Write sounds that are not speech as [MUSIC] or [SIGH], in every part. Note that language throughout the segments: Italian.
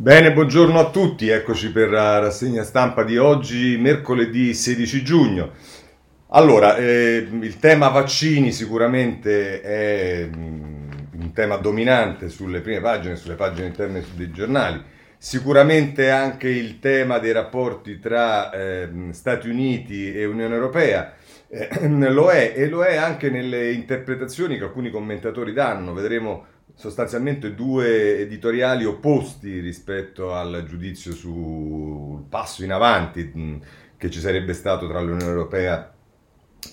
Bene, buongiorno a tutti, eccoci per la rassegna stampa di oggi, mercoledì 16 giugno. Allora, eh, il tema vaccini sicuramente è mm, un tema dominante sulle prime pagine, sulle pagine interne dei giornali. Sicuramente anche il tema dei rapporti tra eh, Stati Uniti e Unione Europea eh, [CLEARS THROAT] lo è e lo è anche nelle interpretazioni che alcuni commentatori danno. Vedremo sostanzialmente due editoriali opposti rispetto al giudizio sul passo in avanti mh, che ci sarebbe stato tra l'Unione Europea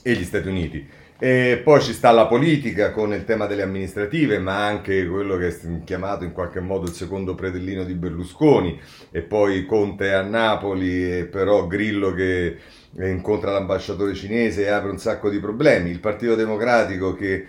e gli Stati Uniti. E poi ci sta la politica con il tema delle amministrative, ma anche quello che è chiamato in qualche modo il secondo predellino di Berlusconi, e poi Conte a Napoli, e però Grillo che incontra l'ambasciatore cinese e apre un sacco di problemi. Il Partito Democratico che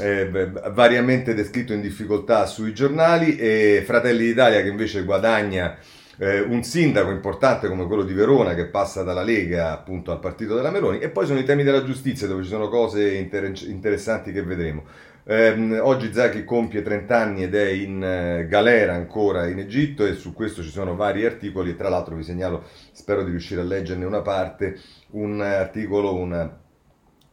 eh, variamente descritto in difficoltà sui giornali e Fratelli d'Italia che invece guadagna eh, un sindaco importante come quello di Verona che passa dalla Lega appunto al partito della Meloni e poi sono i temi della giustizia dove ci sono cose inter- interessanti che vedremo. Eh, oggi Zaki compie 30 anni ed è in eh, galera ancora in Egitto e su questo ci sono vari articoli e tra l'altro vi segnalo, spero di riuscire a leggerne una parte, un articolo, una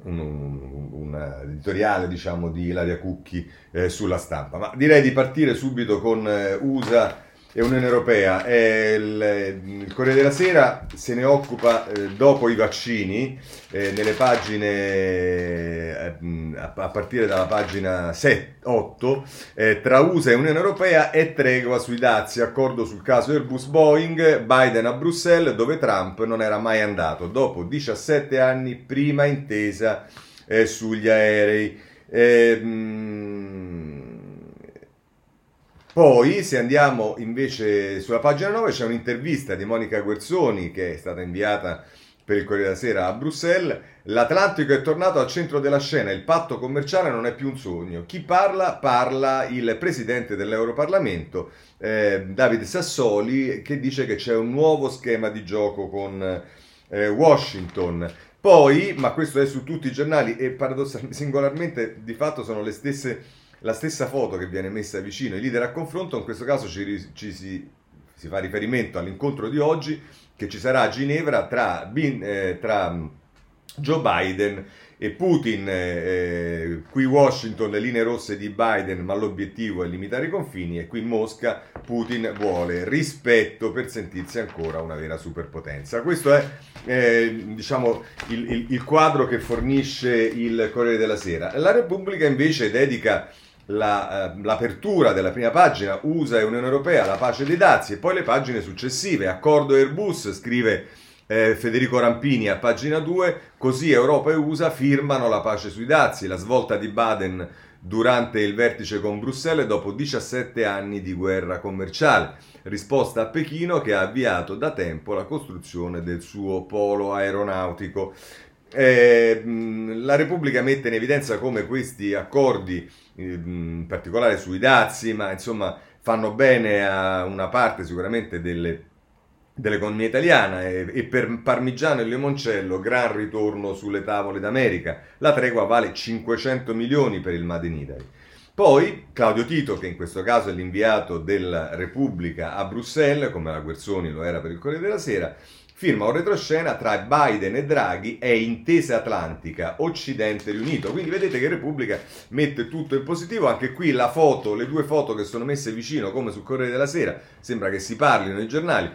un, un, un, editoriale diciamo di Ilaria Cucchi eh, sulla stampa. Ma direi di partire subito con eh, USA e Unione Europea. Eh, il, il, Corriere della Sera se ne occupa eh, dopo i vaccini, eh, nelle pagine eh, a, a, partire dalla pagina 7, 8, tra USA e Unione Europea è tregua sui dazi, accordo sul caso Airbus Boeing, Biden a Bruxelles dove Trump non era mai andato, dopo 17 anni prima intesa eh, sugli aerei. Eh, mh, poi, se andiamo invece sulla pagina 9, c'è un'intervista di Monica Guerzoni che è stata inviata per il Corriere della Sera a Bruxelles. L'Atlantico è tornato al centro della scena, il patto commerciale non è più un sogno. Chi parla? Parla il presidente dell'Europarlamento, eh, Davide Sassoli, che dice che c'è un nuovo schema di gioco con eh, Washington. Poi, ma questo è su tutti i giornali e paradossalmente, singolarmente, di fatto sono le stesse la stessa foto che viene messa vicino ai leader a confronto, in questo caso ci, ci si, si, fa riferimento all'incontro di oggi che ci sarà a Ginevra tra, Bin, eh, tra mm, Joe Biden e Putin, eh, qui Washington le linee rosse di Biden, ma l'obiettivo è limitare i confini e qui Mosca Putin vuole rispetto per sentirsi ancora una vera superpotenza. Questo è eh, diciamo, il, il, il quadro che fornisce il Corriere della Sera. La Repubblica invece dedica la, eh, l'apertura della prima pagina USA e Unione Europea, la pace dei dazi e poi le pagine successive, accordo Airbus, scrive eh, Federico Rampini a pagina 2, così Europa e USA firmano la pace sui dazi, la svolta di Baden durante il vertice con Bruxelles dopo 17 anni di guerra commerciale. Risposta a Pechino che ha avviato da tempo la costruzione del suo polo aeronautico. Eh, la Repubblica mette in evidenza come questi accordi, in particolare sui dazi, ma insomma fanno bene a una parte sicuramente delle, dell'economia italiana e, e, per Parmigiano e Limoncello gran ritorno sulle tavole d'America. La tregua vale 500 milioni per il Made in Italy. Poi Claudio Tito, che in questo caso è l'inviato della Repubblica a Bruxelles, come la Guerzoni lo era per il Corriere della Sera, firma un retroscena tra Biden e Draghi e intesa atlantica, Occidente riunito. Quindi vedete che Repubblica mette tutto in positivo, anche qui la foto, le due foto che sono messe vicino come sul Corriere della Sera, sembra che si parlino i giornali,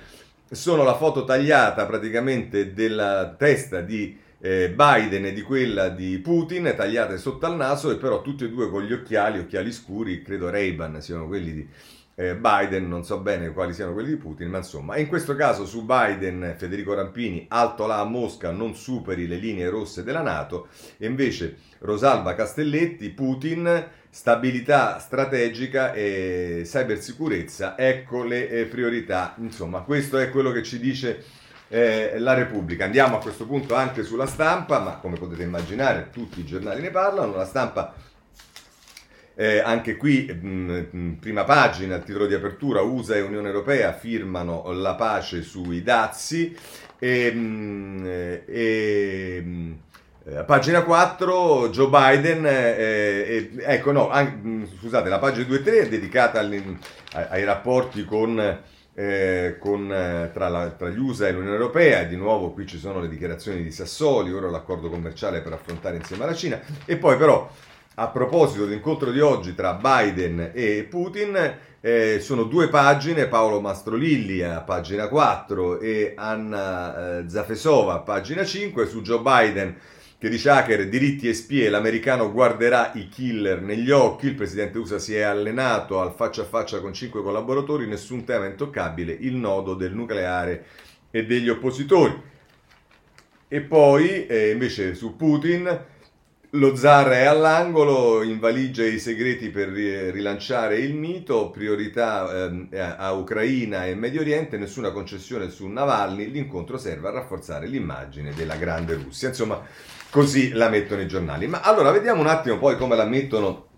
sono la foto tagliata praticamente della testa di eh, Biden e di quella di Putin, tagliate sotto al naso e però tutti e due con gli occhiali, occhiali scuri, credo Ray-Ban siano quelli di eh, Biden, non so bene quali siano quelli di Putin, ma insomma, in questo caso su Biden Federico Rampini, alto là a Mosca, non superi le linee rosse della Nato, e invece Rosalba Castelletti, Putin, stabilità strategica e cybersicurezza, ecco le eh, priorità. Insomma, questo è quello che ci dice eh, la Repubblica. Andiamo a questo punto anche sulla stampa, ma come potete immaginare tutti i giornali ne parlano, la stampa eh, anche qui, mh, mh, prima pagina, titolo di apertura, USA e Unione Europea firmano la pace sui dazi. E, mh, e, eh, pagina 4, Joe Biden, eh, eh, ecco no, anche, scusate, la pagina 2 e 3 è dedicata ai rapporti con eh, con, eh, tra, la, tra, gli USA e l'Unione Europea, di nuovo qui ci sono le dichiarazioni di Sassoli, ora l'accordo commerciale per affrontare insieme alla Cina, e poi però a proposito dell'incontro di oggi tra Biden e Putin, eh, sono due pagine, Paolo Mastrolilli a pagina 4 e Anna eh, Zafesova a pagina 5, su Joe Biden che dice hacker, diritti e spie, l'americano guarderà i killer negli occhi, il presidente USA si è allenato al faccia a faccia con cinque collaboratori, nessun tema intoccabile, il nodo del nucleare e degli oppositori. E poi eh, invece su Putin lo zar è all'angolo, invaligia i segreti per rilanciare il mito, priorità eh, a Ucraina e Medio Oriente, nessuna concessione su Navalny, l'incontro serve a rafforzare l'immagine della grande Russia. Insomma, Così la mettono i giornali. Ma allora vediamo un attimo poi come la mettono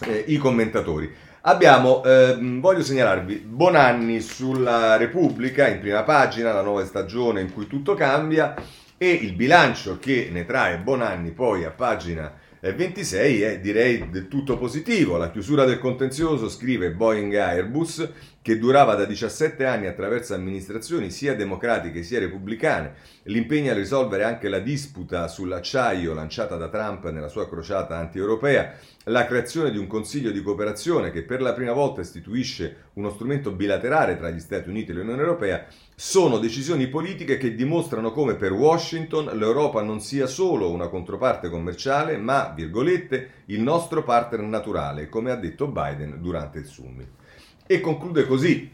eh, i commentatori. Abbiamo, eh, voglio segnalarvi, Bonanni sulla Repubblica in prima pagina, la nuova stagione in cui tutto cambia e il bilancio che ne trae Bonanni poi a pagina 26 è direi del tutto positivo. La chiusura del contenzioso, scrive Boeing Airbus, che durava da 17 anni attraverso amministrazioni sia democratiche sia repubblicane, l'impegno a risolvere anche la disputa sull'acciaio lanciata da Trump nella sua crociata anti-europea, la creazione di un consiglio di cooperazione che per la prima volta istituisce uno strumento bilaterale tra gli Stati Uniti e l'Unione Europea, sono decisioni politiche che dimostrano come per Washington l'Europa non sia solo una controparte commerciale, ma, virgolette, il nostro partner naturale, come ha detto Biden durante il summit. E conclude così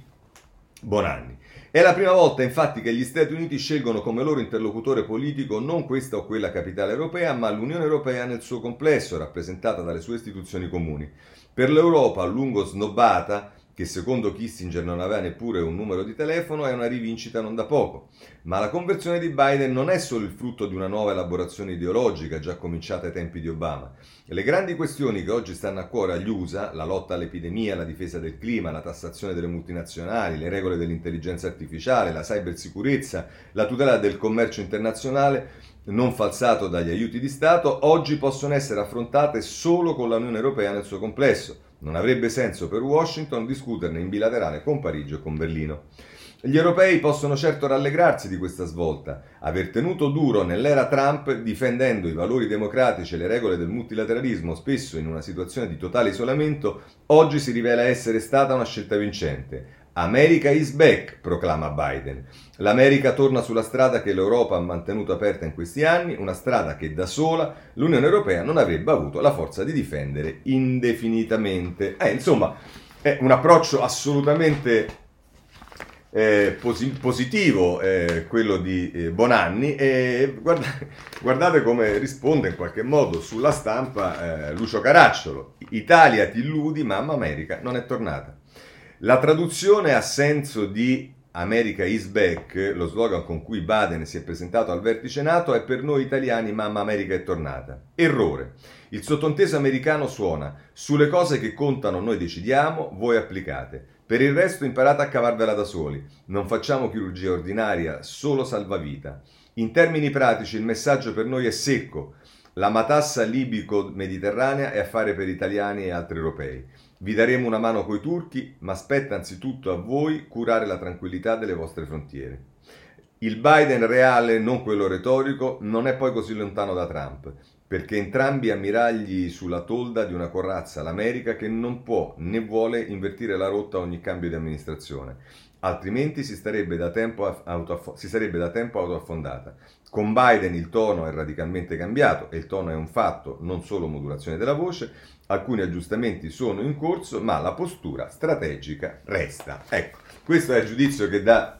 Bonanni. È la prima volta infatti che gli Stati Uniti scelgono come loro interlocutore politico non questa o quella capitale europea, ma l'Unione Europea nel suo complesso, rappresentata dalle sue istituzioni comuni. Per l'Europa, a lungo snobbata, che secondo Kissinger non aveva neppure un numero di telefono, è una rivincita non da poco. Ma la conversione di Biden non è solo il frutto di una nuova elaborazione ideologica già cominciata ai tempi di Obama. Le grandi questioni che oggi stanno a cuore agli USA, la lotta all'epidemia, la difesa del clima, la tassazione delle multinazionali, le regole dell'intelligenza artificiale, la cybersicurezza, la tutela del commercio internazionale, non falsato dagli aiuti di Stato, oggi possono essere affrontate solo con l'Unione Europea nel suo complesso. Non avrebbe senso per Washington discuterne in bilaterale con Parigi o con Berlino. Gli europei possono certo rallegrarsi di questa svolta. Aver tenuto duro nell'era Trump, difendendo i valori democratici e le regole del multilateralismo, spesso in una situazione di totale isolamento, oggi si rivela essere stata una scelta vincente. America is back, proclama Biden. L'America torna sulla strada che l'Europa ha mantenuto aperta in questi anni, una strada che da sola l'Unione Europea non avrebbe avuto la forza di difendere indefinitamente. Eh, insomma, è un approccio assolutamente eh, posi- positivo eh, quello di eh, Bonanni e guardate, guardate, come risponde in qualche modo sulla stampa eh, Lucio Caracciolo. Italia ti illudi, mamma America non è tornata. La traduzione a senso di America is back, lo slogan con cui Baden si è presentato al vertice NATO, è per noi italiani mamma America è tornata. Errore. Il sottonteso americano suona sulle cose che contano noi decidiamo, voi applicate. Per il resto imparate a cavarvela da soli. Non facciamo chirurgia ordinaria, solo salvavita. In termini pratici il messaggio per noi è secco. La matassa libico-mediterranea è affare per italiani e altri europei. Vi daremo una mano coi turchi, ma spetta anzitutto a voi curare la tranquillità delle vostre frontiere. Il Biden reale, non quello retorico, non è poi così lontano da Trump, perché entrambi ammiragli sulla tolda di una corazza l'America che non può né vuole invertire la rotta a ogni cambio di amministrazione, altrimenti si, sarebbe da tempo autoaffondata. Con Biden il tono è radicalmente cambiato e il tono è un fatto, non solo modulazione della voce, alcuni aggiustamenti sono in corso, ma la postura strategica resta. Ecco, questo è il giudizio che dà,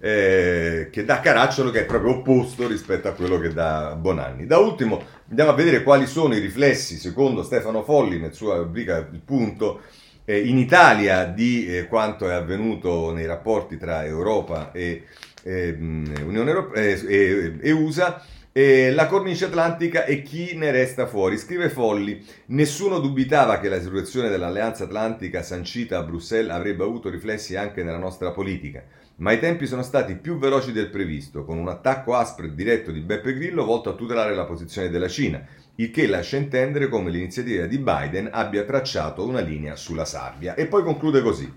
eh, che dà Caracciolo, che è proprio opposto rispetto a quello che dà Bonanni. Da ultimo, andiamo a vedere quali sono i riflessi, secondo Stefano Folli, nel suo rubrica Il punto, eh, in Italia di eh, quanto è avvenuto nei rapporti tra Europa e ehm, Unione Europea e, e USA eh, la cornice atlantica e chi ne resta fuori. Scrive Folli, nessuno dubitava che la situazione dell'alleanza atlantica sancita a Bruxelles avrebbe avuto riflessi anche nella nostra politica, ma i tempi sono stati più veloci del previsto, con un attacco aspro e diretto di Beppe Grillo volto a tutelare la posizione della Cina, il che lascia intendere come l'iniziativa di Biden abbia tracciato una linea sulla sabbia. E poi conclude così.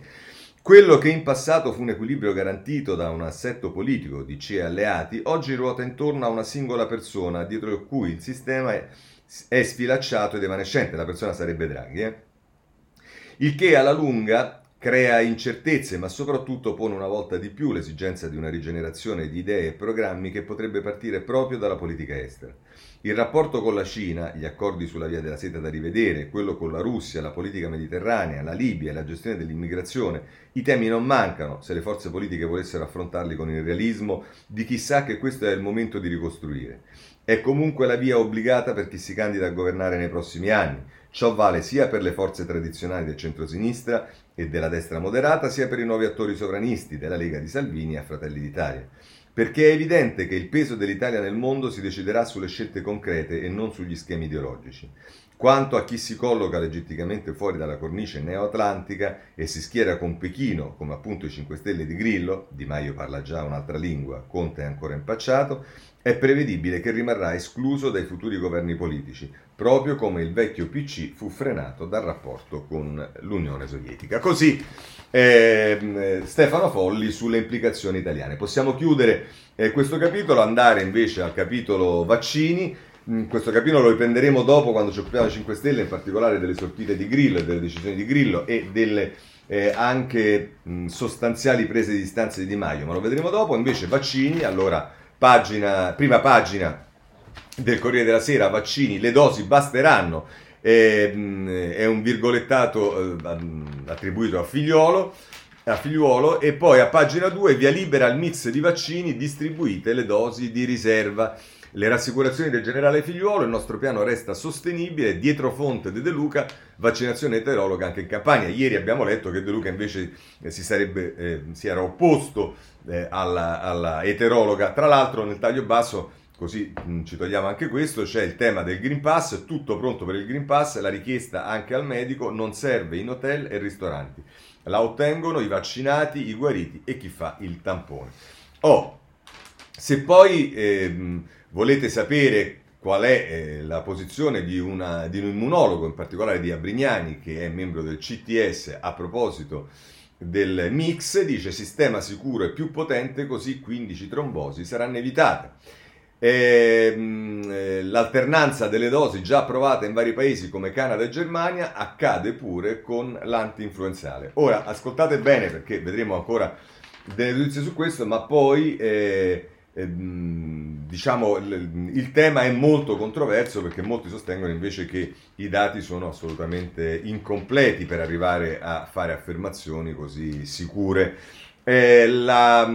Quello che in passato fu un equilibrio garantito da un assetto politico di CE alleati, oggi ruota intorno a una singola persona, dietro cui il sistema è, è sfilacciato ed evanescente. La persona sarebbe Draghi. Eh? Il che alla lunga crea incertezze, ma soprattutto pone una volta di più l'esigenza di una rigenerazione di idee e programmi che potrebbe partire proprio dalla politica estera. Il rapporto con la Cina, gli accordi sulla via della seta da rivedere, quello con la Russia, la politica mediterranea, la Libia e la gestione dell'immigrazione, i temi non mancano se le forze politiche volessero affrontarli con il realismo di chi sa che questo è il momento di ricostruire. È comunque la via obbligata per chi si candida a governare nei prossimi anni. Ciò vale sia per le forze tradizionali del centro-sinistra e della destra moderata, sia per i nuovi attori sovranisti della Lega di Salvini a Fratelli d'Italia perché è evidente che il peso dell'Italia nel mondo si deciderà sulle scelte concrete e non sugli schemi ideologici. Quanto a chi si colloca legittimamente fuori dalla cornice neoatlantica e si schiera con Pechino, come appunto i 5 Stelle di Grillo, Di Maio parla già un'altra lingua, Conte è ancora impacciato, è prevedibile che rimarrà escluso dai futuri governi politici, proprio come il vecchio PC fu frenato dal rapporto con l'Unione Sovietica. Così eh, Stefano Folli sulle implicazioni italiane. Possiamo chiudere eh, questo capitolo, andare invece al capitolo vaccini. In questo capitolo lo riprenderemo dopo quando ci occupiamo 5 Stelle, in particolare delle sortite di Grillo e delle decisioni di Grillo e delle eh, anche mh, sostanziali prese di distanza di Di Maio, ma lo vedremo dopo. Invece vaccini, allora pagina, prima pagina del Corriere della Sera, vaccini, le dosi basteranno è, è un virgolettato eh, attribuito a figliolo, a figliuolo e poi a pagina 2 via libera al mix di vaccini distribuite le dosi di riserva. Le rassicurazioni del generale Figliuolo, il nostro piano resta sostenibile, dietro fonte di De Luca, vaccinazione eterologa anche in campagna. Ieri abbiamo letto che De Luca invece eh, si, sarebbe, eh, si era opposto eh, alla, alla eterologa. Tra l'altro nel taglio basso così mh, mm, ci togliamo anche questo, c'è il tema del Green Pass, tutto pronto per il Green Pass, la richiesta anche al medico non serve in hotel e ristoranti, la ottengono i vaccinati, i guariti e chi fa il tampone. Oh, se poi eh, volete sapere qual è eh, la posizione di, una, di un immunologo, in particolare di Abrignani, che è membro del CTS, a proposito del mix, dice sistema sicuro e più potente, così 15 trombosi saranno evitate. E, ehm, eh, l'alternanza delle dosi già approvate in vari paesi come Canada e Germania accade pure con l'anti-influenzale. Ora, ascoltate bene perché vedremo ancora delle notizie su questo, ma poi eh, diciamo il, tema è molto controverso perché molti sostengono invece che i dati sono assolutamente incompleti per arrivare a fare affermazioni così sicure. Eh, la,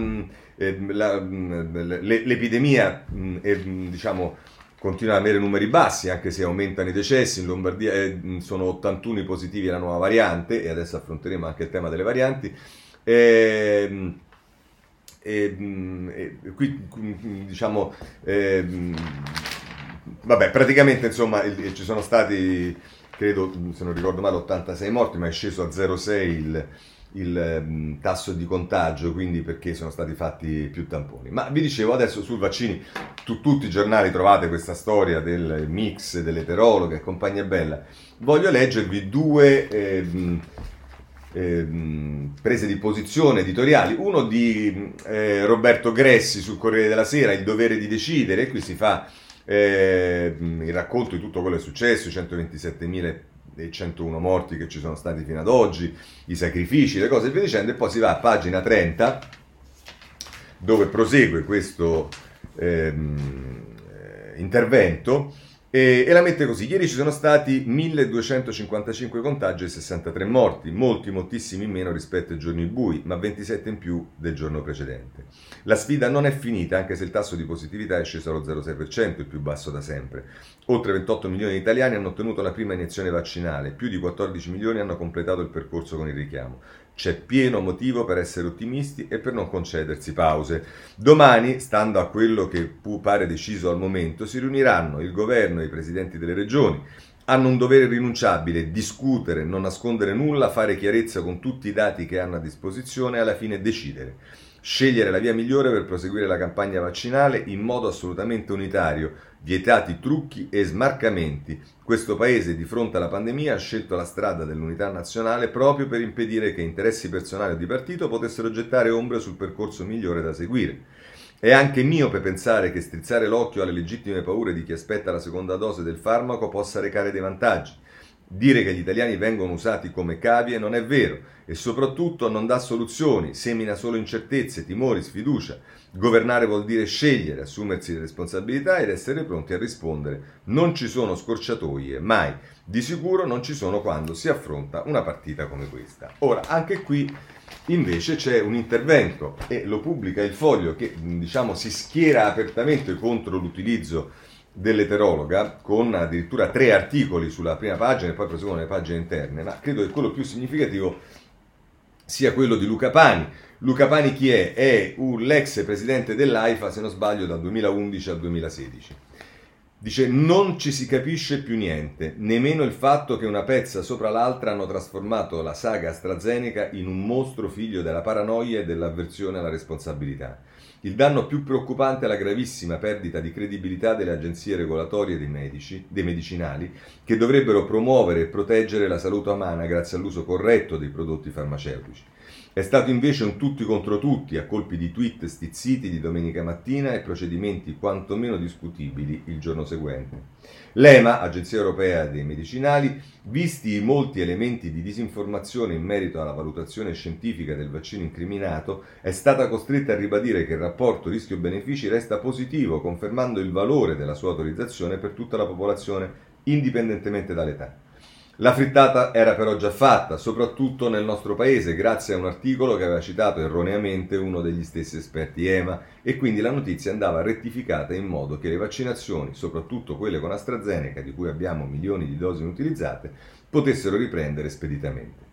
Ehm, la, l'epidemia mm, diciamo, continua ad avere numeri bassi, anche se aumentano i decessi. In Lombardia eh, sono 81 i positivi alla nuova variante, e adesso affronteremo anche il tema delle varianti. E, e, e qui diciamo eh, vabbè praticamente insomma ci sono stati credo se non ricordo male 86 morti ma è sceso a 0,6 il, il mm, tasso di contagio, quindi perché sono stati fatti più tamponi. Ma vi dicevo adesso sui vaccini, su tutti i giornali trovate questa storia del mix, dell'eterologa e compagnia bella. Voglio leggervi due eh, eh, prese di posizione editoriali, uno di eh, Roberto Gressi sul Corriere della Sera, Il dovere di decidere, qui si fa eh, il racconto di tutto quello che è successo, 127.000 dei 101 morti che ci sono stati fino ad oggi, i sacrifici, le cose e via dicendo, e poi si va a pagina 30 dove prosegue questo ehm, eh, intervento e, e, la mette così. Ieri ci sono stati 1255 contagi e 63 morti, molti, moltissimi in meno rispetto ai giorni bui, ma 27 in più del giorno precedente. La sfida non è finita, anche se il tasso di positività è sceso allo 0,6%, il più basso da sempre. Oltre 28 milioni di italiani hanno ottenuto la prima iniezione vaccinale, più di 14 milioni hanno completato il percorso con il richiamo. C'è pieno motivo per essere ottimisti e per non concedersi pause. Domani, stando a quello che pare deciso al momento, si riuniranno il governo e i presidenti delle regioni. Hanno un dovere rinunciabile, discutere, non nascondere nulla, fare chiarezza con tutti i dati che hanno a disposizione e alla fine decidere. scegliere la via migliore per proseguire la campagna vaccinale in modo assolutamente unitario, vietati trucchi e smarcamenti. Questo paese di fronte alla pandemia ha scelto la strada dell'unità nazionale proprio per impedire che interessi personali o di partito potessero gettare ombre sul percorso migliore da seguire. È anche miope pensare che strizzare l'occhio alle legittime paure di chi aspetta la seconda dose del farmaco possa recare dei vantaggi. Dire che gli italiani vengono usati come cavie non è vero e soprattutto non dà soluzioni, semina solo incertezze, timori, sfiducia. Governare vuol dire scegliere, assumersi le responsabilità ed essere pronti a rispondere. Non ci sono scorciatoie, mai. Di sicuro non ci sono quando si affronta una partita come questa. Ora, anche qui invece c'è un intervento e lo pubblica il foglio che diciamo si schiera apertamente contro l'utilizzo dell'eterologa con addirittura tre articoli sulla prima pagina e poi proseguono le pagine interne, ma credo che quello più significativo sia quello di Luca Pani. Luca Pani chi è? È l'ex presidente dell'AIFA, se non sbaglio, dal 2011 al 2016. Dice non ci si capisce più niente, nemmeno il fatto che una pezza sopra l'altra hanno trasformato la saga AstraZeneca in un mostro figlio della paranoia e dell'avversione alla responsabilità. Il danno più preoccupante è la gravissima perdita di credibilità delle agenzie regolatorie dei medici, dei medicinali, che dovrebbero promuovere e proteggere la salute umana grazie all'uso corretto dei prodotti farmaceutici. È stato invece un tutti contro tutti, a colpi di tweet stizziti di domenica mattina e procedimenti quantomeno discutibili il giorno seguente. L'EMA, Agenzia Europea dei Medicinali, visti i molti elementi di disinformazione in merito alla valutazione scientifica del vaccino incriminato, è stata costretta a ribadire che il rapporto rischio-benefici resta positivo, confermando il valore della sua autorizzazione per tutta la popolazione, indipendentemente dall'età. La frittata era però già fatta, soprattutto nel nostro paese, grazie a un articolo che aveva citato erroneamente uno degli stessi esperti EMA e quindi la notizia andava rettificata in modo che le vaccinazioni, soprattutto quelle con AstraZeneca, di cui abbiamo milioni di dosi inutilizzate, potessero riprendere speditamente.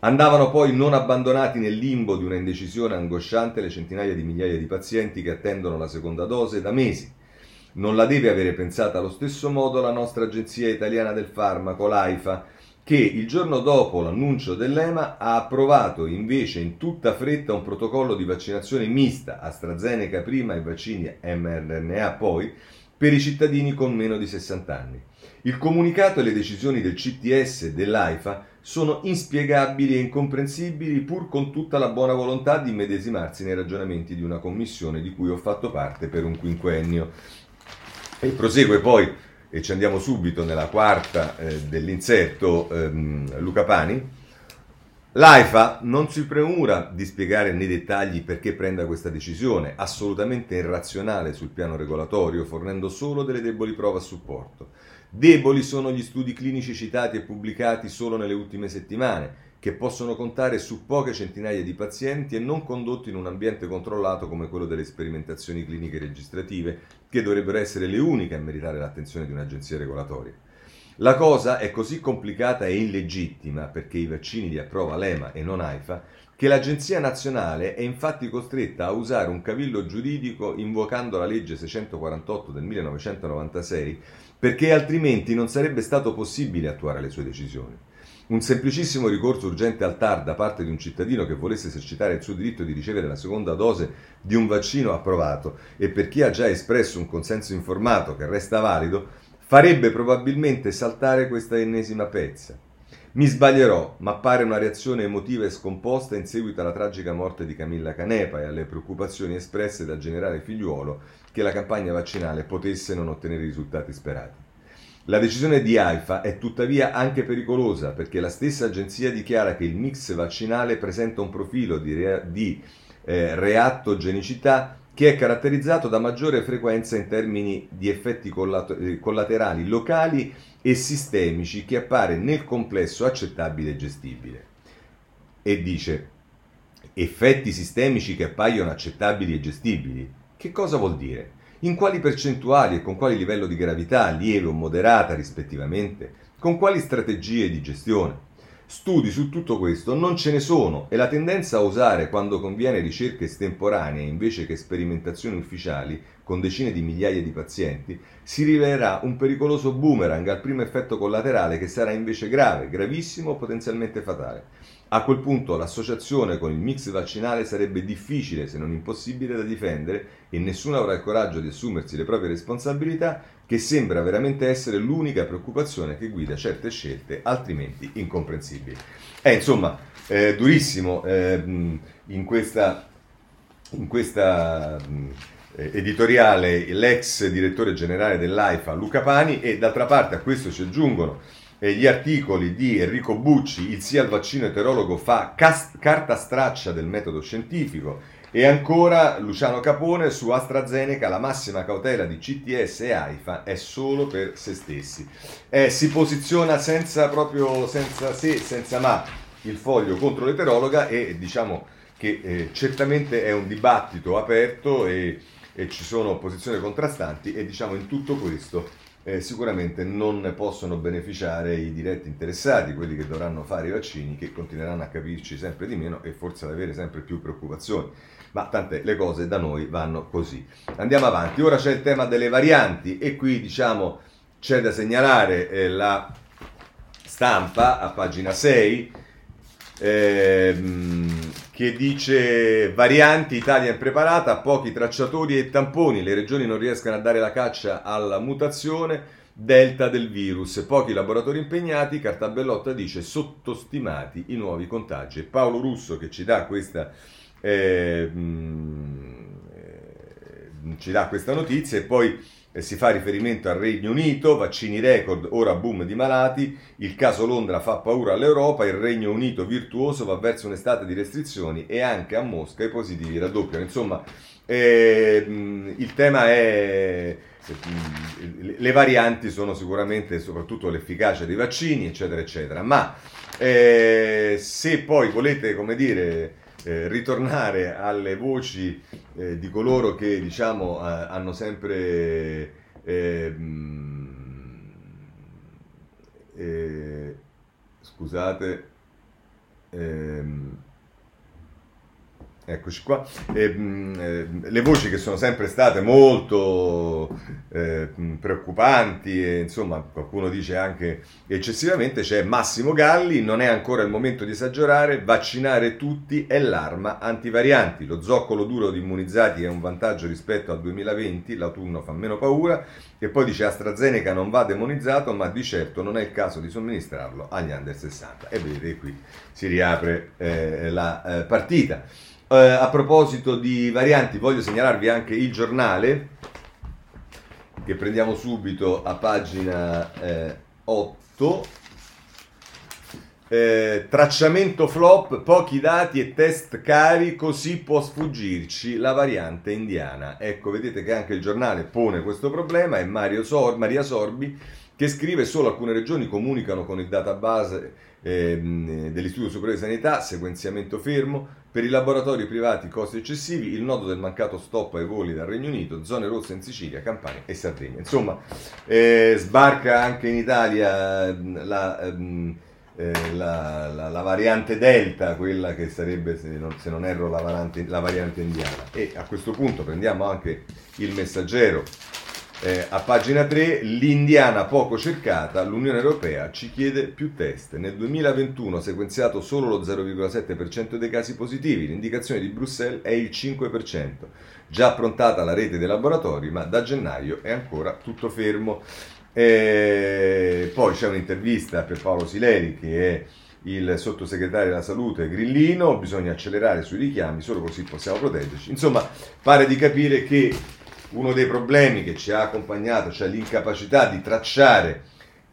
Andavano poi non abbandonati nel limbo di una indecisione angosciante le centinaia di migliaia di pazienti che attendono la seconda dose da mesi non la deve avere pensata allo stesso modo la nostra agenzia italiana del farmaco, l'AIFA, che il giorno dopo l'annuncio dell'EMA ha approvato invece in tutta fretta un protocollo di vaccinazione mista AstraZeneca prima e vaccini mRNA poi per i cittadini con meno di 60 anni. Il comunicato e le decisioni del CTS e dell'AIFA sono inspiegabili e incomprensibili pur con tutta la buona volontà di medesimarsi nei ragionamenti di una commissione di cui ho fatto parte per un quinquennio. Prosegue poi, e ci andiamo subito nella quarta eh, dell'insetto, ehm, Luca Pani. L'AIFA non si premura di spiegare nei dettagli perché prenda questa decisione, assolutamente irrazionale sul piano regolatorio, fornendo solo delle deboli prove a supporto. Deboli sono gli studi clinici citati e pubblicati solo nelle ultime settimane, che possono contare su poche centinaia di pazienti e non condotti in un ambiente controllato come quello delle sperimentazioni cliniche registrative, che dovrebbero essere le uniche a meritare l'attenzione di un'agenzia regolatoria. La cosa è così complicata e illegittima, perché i vaccini li approva l'EMA e non AIFA, che l'Agenzia nazionale è infatti costretta a usare un cavillo giuridico invocando la legge 648 del 1996, perché altrimenti non sarebbe stato possibile attuare le sue decisioni. Un semplicissimo ricorso urgente al TAR da parte di un cittadino che volesse esercitare il suo diritto di ricevere la seconda dose di un vaccino approvato e per chi ha già espresso un consenso informato che resta valido, farebbe probabilmente saltare questa ennesima pezza. Mi sbaglierò, ma pare una reazione emotiva e scomposta in seguito alla tragica morte di Camilla Canepa e alle preoccupazioni espresse dal generale figliuolo che la campagna vaccinale potesse non ottenere i risultati sperati. La decisione di AIFA è tuttavia anche pericolosa perché la stessa agenzia dichiara che il mix vaccinale presenta un profilo di, rea- di eh, reattogenicità che è caratterizzato da maggiore frequenza in termini di effetti collat- eh, collaterali locali e sistemici che appare nel complesso accettabile e gestibile. E dice effetti sistemici che appaiono accettabili e gestibili. Che cosa vuol dire? In quali percentuali e con quali livello di gravità, lieve o moderata rispettivamente, con quali strategie di gestione. Studi su tutto questo non ce ne sono e la tendenza a usare quando conviene ricerche estemporanee invece che sperimentazioni ufficiali con decine di migliaia di pazienti, si rivelerà un pericoloso boomerang al primo effetto collaterale che sarà invece grave, gravissimo o potenzialmente fatale. A quel punto l'associazione con il mix vaccinale sarebbe difficile, se non impossibile, da difendere e nessuno avrà il coraggio di assumersi le proprie responsabilità, che sembra veramente essere l'unica preoccupazione che guida certe scelte altrimenti incomprensibili. È insomma eh, durissimo eh, in questa, in questa eh, editoriale l'ex direttore generale dell'AIFA Luca Pani e d'altra parte a questo ci aggiungono eh, gli articoli di Enrico Bucci, il sì al vaccino eterologo fa cast- carta straccia del metodo scientifico e ancora Luciano Capone su AstraZeneca, la massima cautela di CTS e AIFA è solo per se stessi. Eh, si posiziona senza proprio, senza se, senza ma, il foglio contro l'eterologa e diciamo che eh, certamente è un dibattito aperto e, e ci sono posizioni contrastanti e diciamo in tutto questo eh, sicuramente non ne possono beneficiare i diretti interessati, quelli che dovranno fare i vaccini, che continueranno a capirci sempre di meno e forse ad avere sempre più preoccupazioni. Ma tant'è, le cose da noi vanno così. Andiamo avanti. Ora c'è il tema delle varianti e qui diciamo c'è da segnalare eh, la stampa a pagina 6 ehm, che dice varianti Italia impreparata, pochi tracciatori e tamponi, le regioni non riescono a dare la caccia alla mutazione delta del virus, pochi laboratori impegnati, Cartabellotta dice sottostimati i nuovi contagi. Paolo Russo che ci dà questa, eh, ci dà questa notizia e poi si fa riferimento al Regno Unito, vaccini record, ora boom di malati, il caso Londra fa paura all'Europa, il Regno Unito virtuoso va verso un'estate di restrizioni e anche a Mosca i positivi raddoppiano. Insomma, eh, il tema è... Le varianti sono sicuramente soprattutto l'efficacia dei vaccini, eccetera, eccetera. Ma eh, se poi volete, come dire, eh, ritornare alle voci eh, di coloro che diciamo eh, hanno sempre ehm, eh, scusate ehm, Eccoci qua. E, mh, eh, le voci che sono sempre state molto eh, preoccupanti e insomma qualcuno dice anche eccessivamente c'è Massimo Galli, non è ancora il momento di esagerare, vaccinare tutti è l'arma antivarianti, lo zoccolo duro di immunizzati è un vantaggio rispetto al 2020, l'autunno fa meno paura e poi dice AstraZeneca non va demonizzato ma di certo non è il caso di somministrarlo agli under 60 e vedete qui si riapre eh, la eh, partita. Eh, a proposito di varianti, voglio segnalarvi anche il giornale, che prendiamo subito a pagina eh, 8. Eh, tracciamento flop, pochi dati e test cari, così può sfuggirci la variante indiana. Ecco, vedete che anche il giornale pone questo problema, Mario Sor- Maria Sorbi che scrive solo alcune regioni comunicano con il database eh, dell'Istituto Superiore di Sanità, sequenziamento fermo, per i laboratori privati costi eccessivi, il nodo del mancato stop ai voli dal Regno Unito, zone rosse in Sicilia, Campania e Sardegna. Insomma, eh, sbarca anche in Italia la, ehm, eh, la, la, la, variante Delta, quella che sarebbe, se non, se non erro, variante, la variante indiana. E a questo punto prendiamo anche il messaggero eh, a pagina 3, l'indiana poco cercata, l'Unione Europea ci chiede più test. Nel 2021 sequenziato solo lo 0,7% dei casi positivi, l'indicazione di Bruxelles è il 5%. Già approntata la rete dei laboratori, ma da gennaio è ancora tutto fermo. E poi c'è un'intervista per Paolo Sileri che è il sottosegretario della salute Grillino, bisogna accelerare sui richiami, solo così possiamo proteggerci. Insomma, pare di capire che uno dei problemi che ci ha accompagnato, cioè l'incapacità di tracciare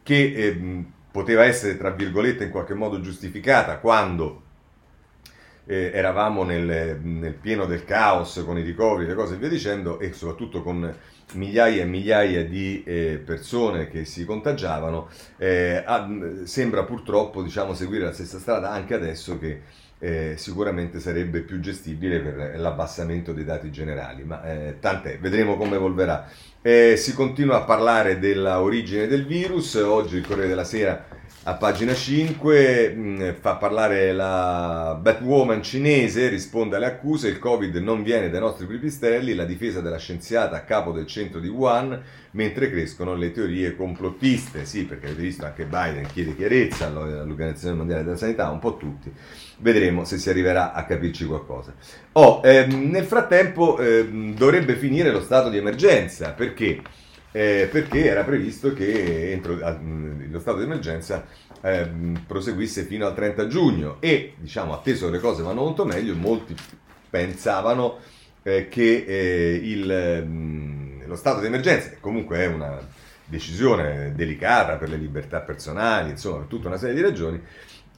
che eh, poteva essere, tra virgolette, in qualche modo giustificata quando eh, eravamo nel, nel, pieno del caos con i ricoveri, le cose e via dicendo, e soprattutto con migliaia e migliaia di eh, persone che si contagiavano, eh, a, sembra purtroppo diciamo, seguire la stessa strada anche adesso che eh, sicuramente sarebbe più gestibile per l'abbassamento dei dati generali, ma eh, tant'è, vedremo come evolverà. Eh, si continua a parlare della origine del virus, oggi il Corriere della Sera A pagina 5 mh, fa parlare la Batwoman cinese, risponde alle accuse, il Covid non viene dai nostri pipistrelli, la difesa della scienziata a capo del centro di Wuhan, mentre crescono le teorie complottiste. Sì, perché avete visto anche Biden chiede chiarezza all'Organizzazione Mondiale della Sanità, un po' tutti. Vedremo se si arriverà a capirci qualcosa. Oh, ehm, nel frattempo ehm, dovrebbe finire lo stato di emergenza, perché? Eh, perché era previsto che entro, lo stato di emergenza eh, proseguisse fino al 30 giugno. E, diciamo, atteso che le cose vanno molto meglio, molti pensavano eh, che eh, il, lo stato di emergenza, che comunque è una decisione delicata per le libertà personali, insomma, per tutta una serie di ragioni,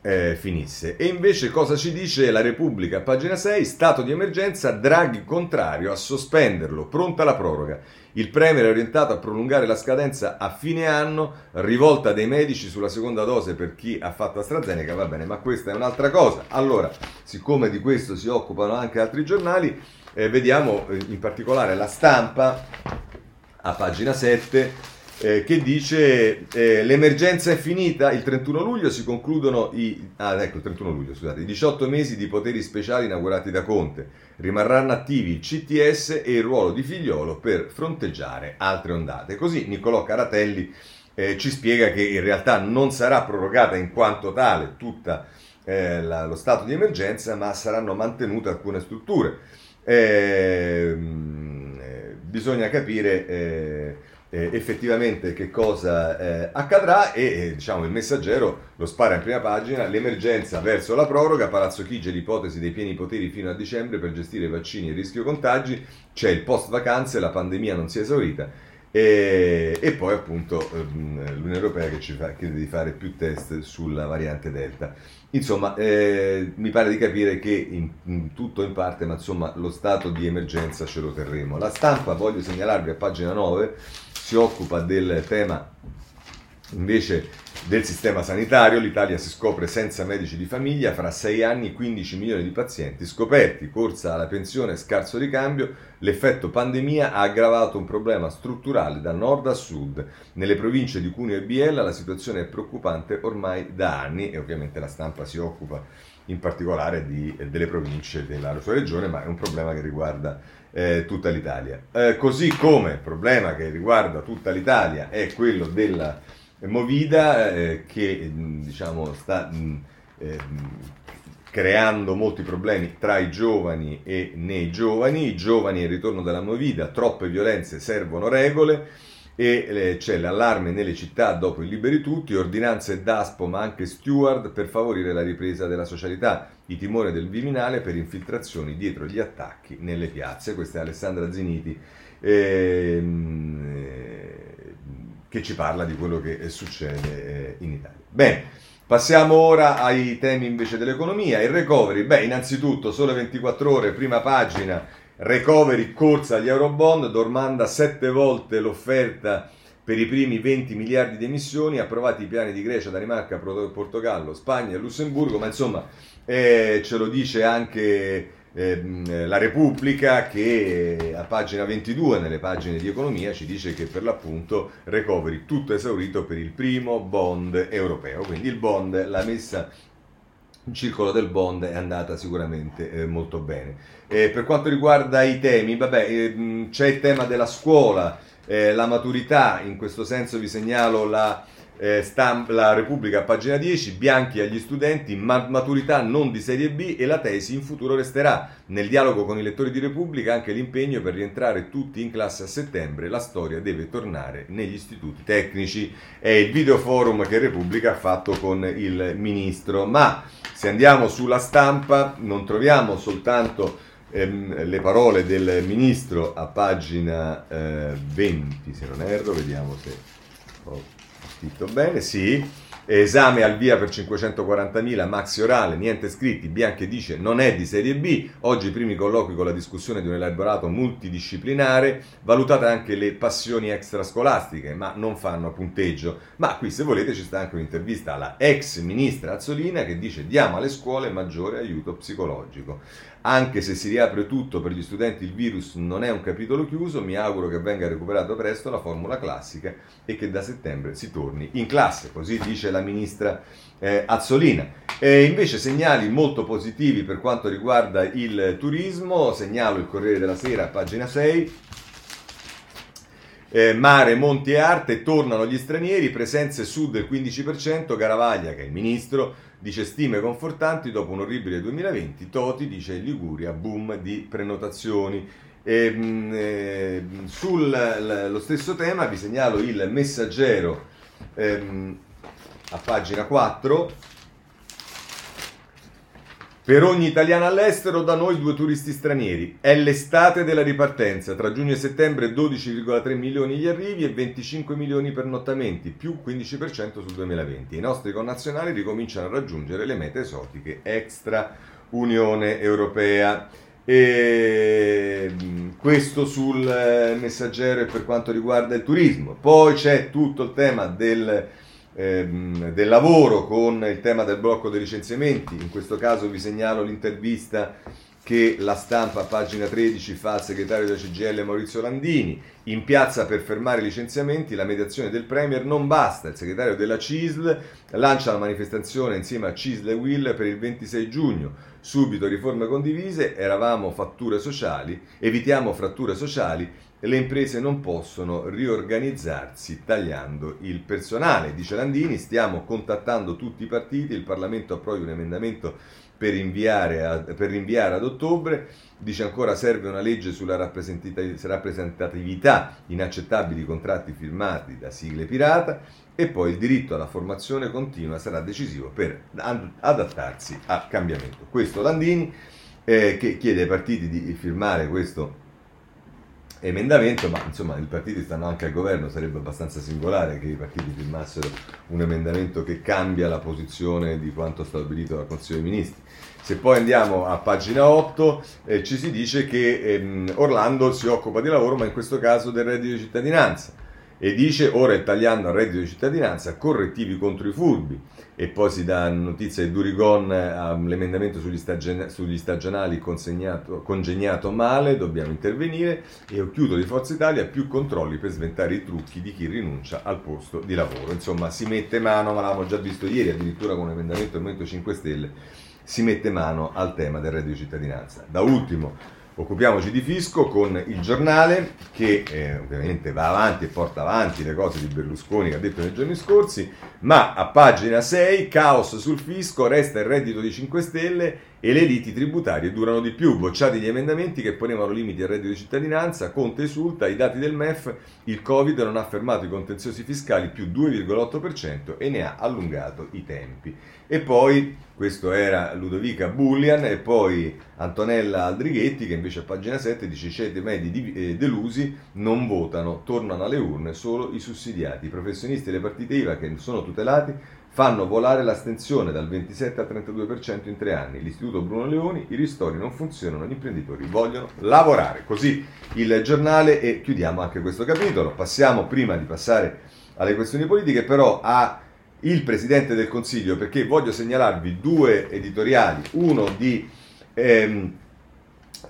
eh, finisse. E invece cosa ci dice la Repubblica, pagina 6, stato di emergenza, Draghi contrario a sospenderlo, pronta la proroga. Il Premier è orientato a prolungare la scadenza a fine anno, rivolta dei medici sulla seconda dose per chi ha fatto AstraZeneca, va bene, ma questa è un'altra cosa. Allora, siccome di questo si occupano anche altri giornali, eh, vediamo eh, in particolare la stampa a pagina 7 eh, che dice eh, l'emergenza è finita, il 31 luglio si concludono i, ah, ecco, il 31 luglio, scusate, i 18 mesi di poteri speciali inaugurati da Conte, rimarranno attivi il CTS e il ruolo di figliolo per fronteggiare altre ondate. Così Niccolò Caratelli eh, ci spiega che in realtà non sarà prorogata in quanto tale tutta eh, la, lo stato di emergenza, ma saranno mantenute alcune strutture. Ehm, eh, bisogna capire eh, effettivamente che cosa eh, accadrà e eh, diciamo il messaggero lo spara in prima pagina, l'emergenza verso la proroga, Palazzo Chigi l'ipotesi dei pieni poteri fino a dicembre per gestire vaccini e rischio contagi, c'è il post vacanze, la pandemia non si è esaurita e, e poi appunto ehm, l'Unione Europea che ci fa, chiede di fare più test sulla variante Delta. Insomma, eh, mi pare di capire che in, in tutto in parte, ma insomma lo stato di emergenza ce lo terremo. La stampa, voglio segnalarvi a pagina 9, si occupa del tema invece del sistema sanitario. L'Italia si scopre senza medici di famiglia, fra 6 anni 15 milioni di pazienti scoperti, corsa alla pensione, scarso ricambio. L'effetto pandemia ha aggravato un problema strutturale da nord a sud. Nelle province di Cuneo e Biella la situazione è preoccupante ormai da anni e ovviamente la stampa si occupa in particolare di, delle province della sua regione, ma è un problema che riguarda eh, tutta l'Italia. Eh, così come il problema che riguarda tutta l'Italia è quello della Movida eh, che diciamo, sta mh, eh, creando molti problemi tra i giovani e nei giovani. I giovani e ritorno della Movida, troppe violenze, servono regole e eh, c'è l'allarme nelle città dopo il Liberi Tutti, ordinanze d'Aspo ma anche Steward per favorire la ripresa della socialità, i timori del Viminale per infiltrazioni dietro gli attacchi nelle piazze. Questa è Alessandra Ziniti ehm, eh, che ci parla di quello che succede eh, in Italia. Bene, passiamo ora ai temi invece dell'economia. Il recovery, beh innanzitutto sole 24 ore, prima pagina recovery corsa agli eurobond, dormanda sette volte l'offerta per i primi 20 miliardi di emissioni, approvati i piani di Grecia, Danimarca, Portogallo, Spagna e Lussemburgo, ma insomma eh, ce lo dice anche eh, la Repubblica che a pagina 22 nelle pagine di economia ci dice che per l'appunto recovery tutto esaurito per il primo bond europeo, quindi il bond, la messa il circolo del bond è andata sicuramente eh, molto bene. Eh, per quanto riguarda i temi, vabbè, eh, c'è il tema della scuola, eh, la maturità, in questo senso vi segnalo la eh, Stamp, la Repubblica, pagina 10, Bianchi agli studenti, maturità non di serie B e la tesi in futuro resterà. Nel dialogo con i lettori di Repubblica anche l'impegno per rientrare tutti in classe a settembre, la storia deve tornare negli istituti tecnici. È il video forum che Repubblica ha fatto con il ministro. Ma se andiamo sulla stampa non troviamo soltanto ehm, le parole del ministro a pagina eh, 20, se non erro, vediamo se... Oh scritto bene, sì. Esame al via per 540.000, maxi orale, niente scritti, Bianchi dice non è di serie B, oggi i primi colloqui con la discussione di un elaborato multidisciplinare, valutate anche le passioni extrascolastiche, ma non fanno punteggio. Ma qui se volete ci sta anche un'intervista alla ex ministra Azzolina che dice diamo alle scuole maggiore aiuto psicologico. Anche se si riapre tutto per gli studenti il virus non è un capitolo chiuso, mi auguro che venga recuperato presto la formula classica e che da settembre si torni in classe, così dice la ministra eh, Azzolina. E invece segnali molto positivi per quanto riguarda il turismo, segnalo il Corriere della Sera, pagina 6. Eh, mare, monti e arte, tornano gli stranieri, presenze sud del 15%, Garavaglia, che è il ministro, dice stime confortanti dopo un orribile 2020, Toti dice Liguria, boom di prenotazioni. E, ehm, eh, sullo stesso tema vi segnalo il messaggero ehm, a pagina 4. Per ogni italiano all'estero, da noi due turisti stranieri. È l'estate della ripartenza. Tra giugno e settembre 12,3 milioni gli arrivi e 25 milioni per nottamenti, più 15% sul 2020. I nostri connazionali ricominciano a raggiungere le mete esotiche extra Unione Europea. E questo sul eh, messaggero e per quanto riguarda il turismo. Poi c'è tutto il tema del, ehm, del lavoro con il tema del blocco dei licenziamenti. In questo caso vi segnalo l'intervista che la stampa, pagina 13, fa al segretario della CGL Maurizio Landini. In piazza per fermare i licenziamenti, la mediazione del Premier non basta. Il segretario della CISL lancia la manifestazione insieme a CISL e Will per il 26 giugno. Subito riforme condivise, eravamo fatture sociali, evitiamo fratture sociali, le imprese non possono riorganizzarsi tagliando il personale. Dice Landini, stiamo contattando tutti i partiti, il Parlamento approvi un emendamento per, a, per rinviare ad ottobre, dice ancora serve una legge sulla rappresentatività, inaccettabili contratti firmati da sigle pirata e poi il diritto alla formazione continua sarà decisivo per adattarsi al cambiamento. Questo Landini eh, che chiede ai partiti di firmare questo emendamento, ma insomma i partiti stanno anche al governo, sarebbe abbastanza singolare che i partiti firmassero un emendamento che cambia la posizione di quanto stabilito dal Consiglio dei Ministri. Se poi andiamo a pagina 8 eh, ci si dice che ehm, Orlando si occupa di lavoro, ma in questo caso del reddito di cittadinanza e dice ora il tagliando al reddito di cittadinanza, correttivi contro i furbi e poi si dà notizia di Durigon ehm, l'emendamento sugli, stagion- sugli stagionali congegnato male, dobbiamo intervenire e ho chiuso di Forza Italia più controlli per sventare i trucchi di chi rinuncia al posto di lavoro. Insomma si mette mano, ma l'avevamo già visto ieri addirittura con un emendamento del Movimento 5 Stelle, si mette mano al tema del reddito di cittadinanza. Da ultimo Occupiamoci di fisco con il giornale che eh, ovviamente va avanti e porta avanti le cose di Berlusconi che ha detto nei giorni scorsi, ma a pagina 6 caos sul fisco, resta il reddito di 5 Stelle e le liti tributarie durano di più. Bocciati gli emendamenti che ponevano limiti al reddito di cittadinanza, Conte esulta, i dati del MEF, il Covid non ha fermato i contenziosi fiscali più 2,8% e ne ha allungato i tempi. E poi, questo era Ludovica Bullian, e poi Antonella Aldrighetti che invece a pagina 7 dice i ceti medi eh, delusi non votano, tornano alle urne solo i sussidiati. I professionisti e le partite IVA che sono tutelati fanno volare l'astensione dal 27 al 32% in tre anni. L'Istituto Bruno Leoni, i ristori non funzionano, gli imprenditori vogliono lavorare. Così il giornale e chiudiamo anche questo capitolo. Passiamo, prima di passare alle questioni politiche, però a il Presidente del Consiglio, perché voglio segnalarvi due editoriali, uno di ehm,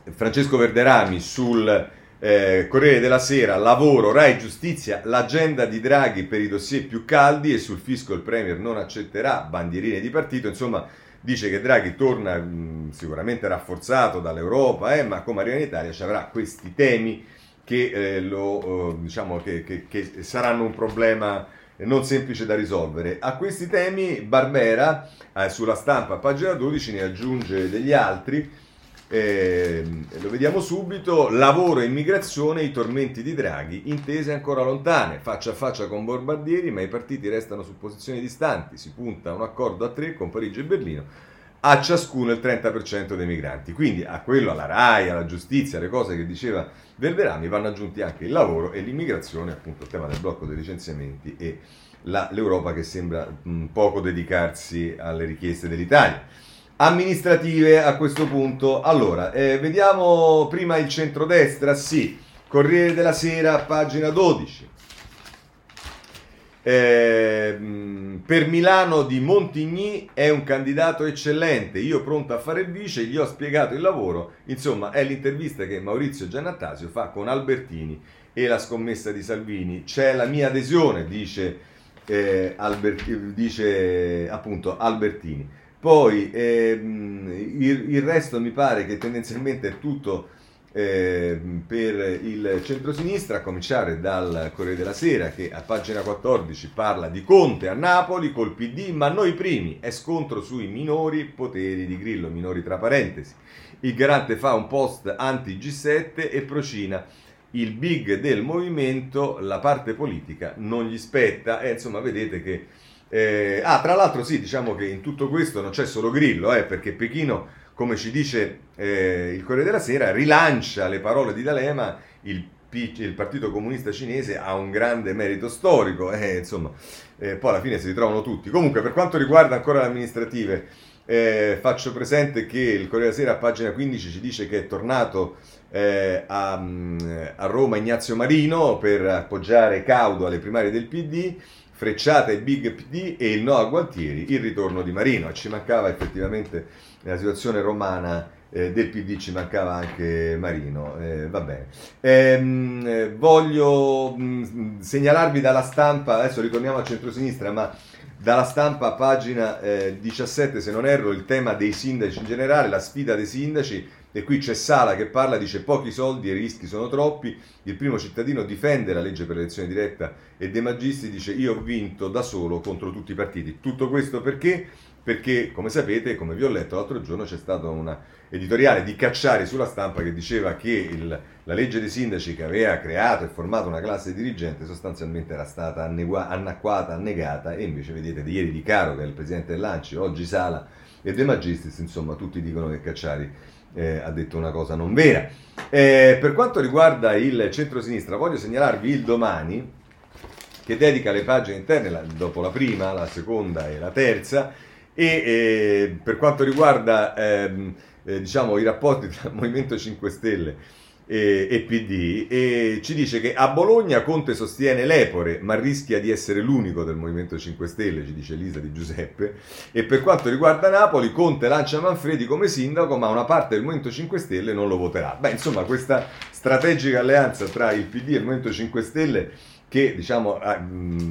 Francesco Verderami sul eh, Corriere della Sera, lavoro, Rai Giustizia, l'agenda di Draghi per i dossier più caldi e sul fisco il Premier non accetterà bandierine di partito, insomma dice che Draghi torna mh, sicuramente rafforzato dall'Europa, eh, ma come arriva in Italia ci avrà questi temi che, eh, lo, eh, diciamo che, che, che saranno un problema non semplice da risolvere. A questi temi Barbera, eh, sulla stampa, pagina 12, ne aggiunge degli altri eh, lo vediamo subito, lavoro e immigrazione, i tormenti di Draghi, intese ancora lontane, faccia a faccia con Borbardieri, ma i partiti restano su posizioni distanti, si punta a un accordo a tre con Parigi e Berlino, a ciascuno il 30% dei migranti. Quindi a quello, alla RAI, alla giustizia, le cose che diceva Verderami, vanno aggiunti anche il lavoro e l'immigrazione, appunto il tema del blocco dei licenziamenti e la, l'Europa che sembra mh, poco dedicarsi alle richieste dell'Italia amministrative a questo punto. Allora, eh, vediamo prima il centrodestra, sì, Corriere della Sera, pagina 12. Eh, per Milano di Montigny è un candidato eccellente, io pronto a fare il vice, gli ho spiegato il lavoro, insomma è l'intervista che Maurizio Giannattasio fa con Albertini e la scommessa di Salvini. C'è la mia adesione, dice eh, Albert, dice appunto Albertini. Poi ehm, il, il, resto mi pare che tendenzialmente è tutto eh, per il centrosinistra, a cominciare dal Corriere della Sera che a pagina 14 parla di Conte a Napoli col PD, ma noi primi, è scontro sui minori poteri di Grillo, minori tra parentesi. Il garante fa un post anti-G7 e procina il big del movimento, la parte politica non gli spetta e insomma vedete che... Eh, ah, tra l'altro sì, diciamo che in tutto questo non c'è solo Grillo, eh, perché Pechino, come ci dice eh, il Corriere della Sera, rilancia le parole di D'Alema, il, il Partito Comunista Cinese ha un grande merito storico, eh, insomma, eh, poi alla fine si ritrovano tutti. Comunque, per quanto riguarda ancora le amministrative, eh, faccio presente che il Corriere della Sera a pagina 15 ci dice che è tornato a, a, Roma Ignazio Marino per appoggiare caudo alle primarie del PD, frecciata e big PD e il no a Gualtieri, il ritorno di Marino. Ci mancava effettivamente nella situazione romana eh, del PD, ci mancava anche Marino. Eh, va bene. Ehm, voglio mh, segnalarvi dalla stampa, adesso ritorniamo al centro-sinistra, ma dalla stampa pagina 17 eh, se non erro il tema dei sindaci in generale, la sfida dei sindaci e qui c'è Sala che parla, dice pochi soldi e i rischi sono troppi, il primo cittadino difende la legge per l'elezione diretta e De Magistri dice io ho vinto da solo contro tutti i partiti. Tutto questo perché? Perché, come sapete, come vi ho letto l'altro giorno, c'è stata una editoriale di Cacciari sulla stampa che diceva che il, la legge dei sindaci che aveva creato e formato una classe dirigente sostanzialmente era stata annegua, annacquata, annegata e invece vedete di ieri Di Caro che è il presidente dell'Anci, oggi Sala e De Magistris, insomma tutti dicono che Cacciari eh, ha detto una cosa non vera. Eh, per quanto riguarda il centro-sinistra, voglio segnalarvi il domani che dedica le pagine interne, la, dopo la prima, la seconda e la terza, e eh, per quanto riguarda ehm, eh, diciamo, i rapporti tra [LAUGHS] Movimento 5 Stelle e, e PD e ci dice che a Bologna Conte sostiene l'Epore ma rischia di essere l'unico del Movimento 5 Stelle, ci dice Elisa di Giuseppe e per quanto riguarda Napoli Conte lancia Manfredi come sindaco ma una parte del Movimento 5 Stelle non lo voterà. Beh insomma questa strategica alleanza tra il PD e il Movimento 5 Stelle che diciamo a,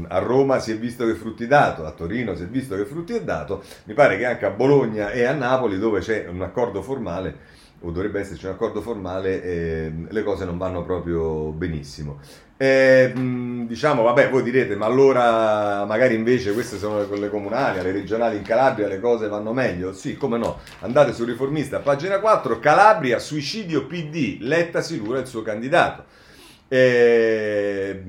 a, Roma si è visto che frutti dato, a Torino si è visto che frutti è dato, mi pare che anche a Bologna e a Napoli dove c'è un accordo formale o dovrebbe esserci un accordo formale, eh, le cose non vanno proprio benissimo. Eh, diciamo, vabbè, voi direte, ma allora magari invece queste sono quelle comunali, alle regionali in Calabria le cose vanno meglio? Sì, come no. Andate sul riformista, pagina 4, Calabria, suicidio PD, Letta silura il suo candidato. Eh,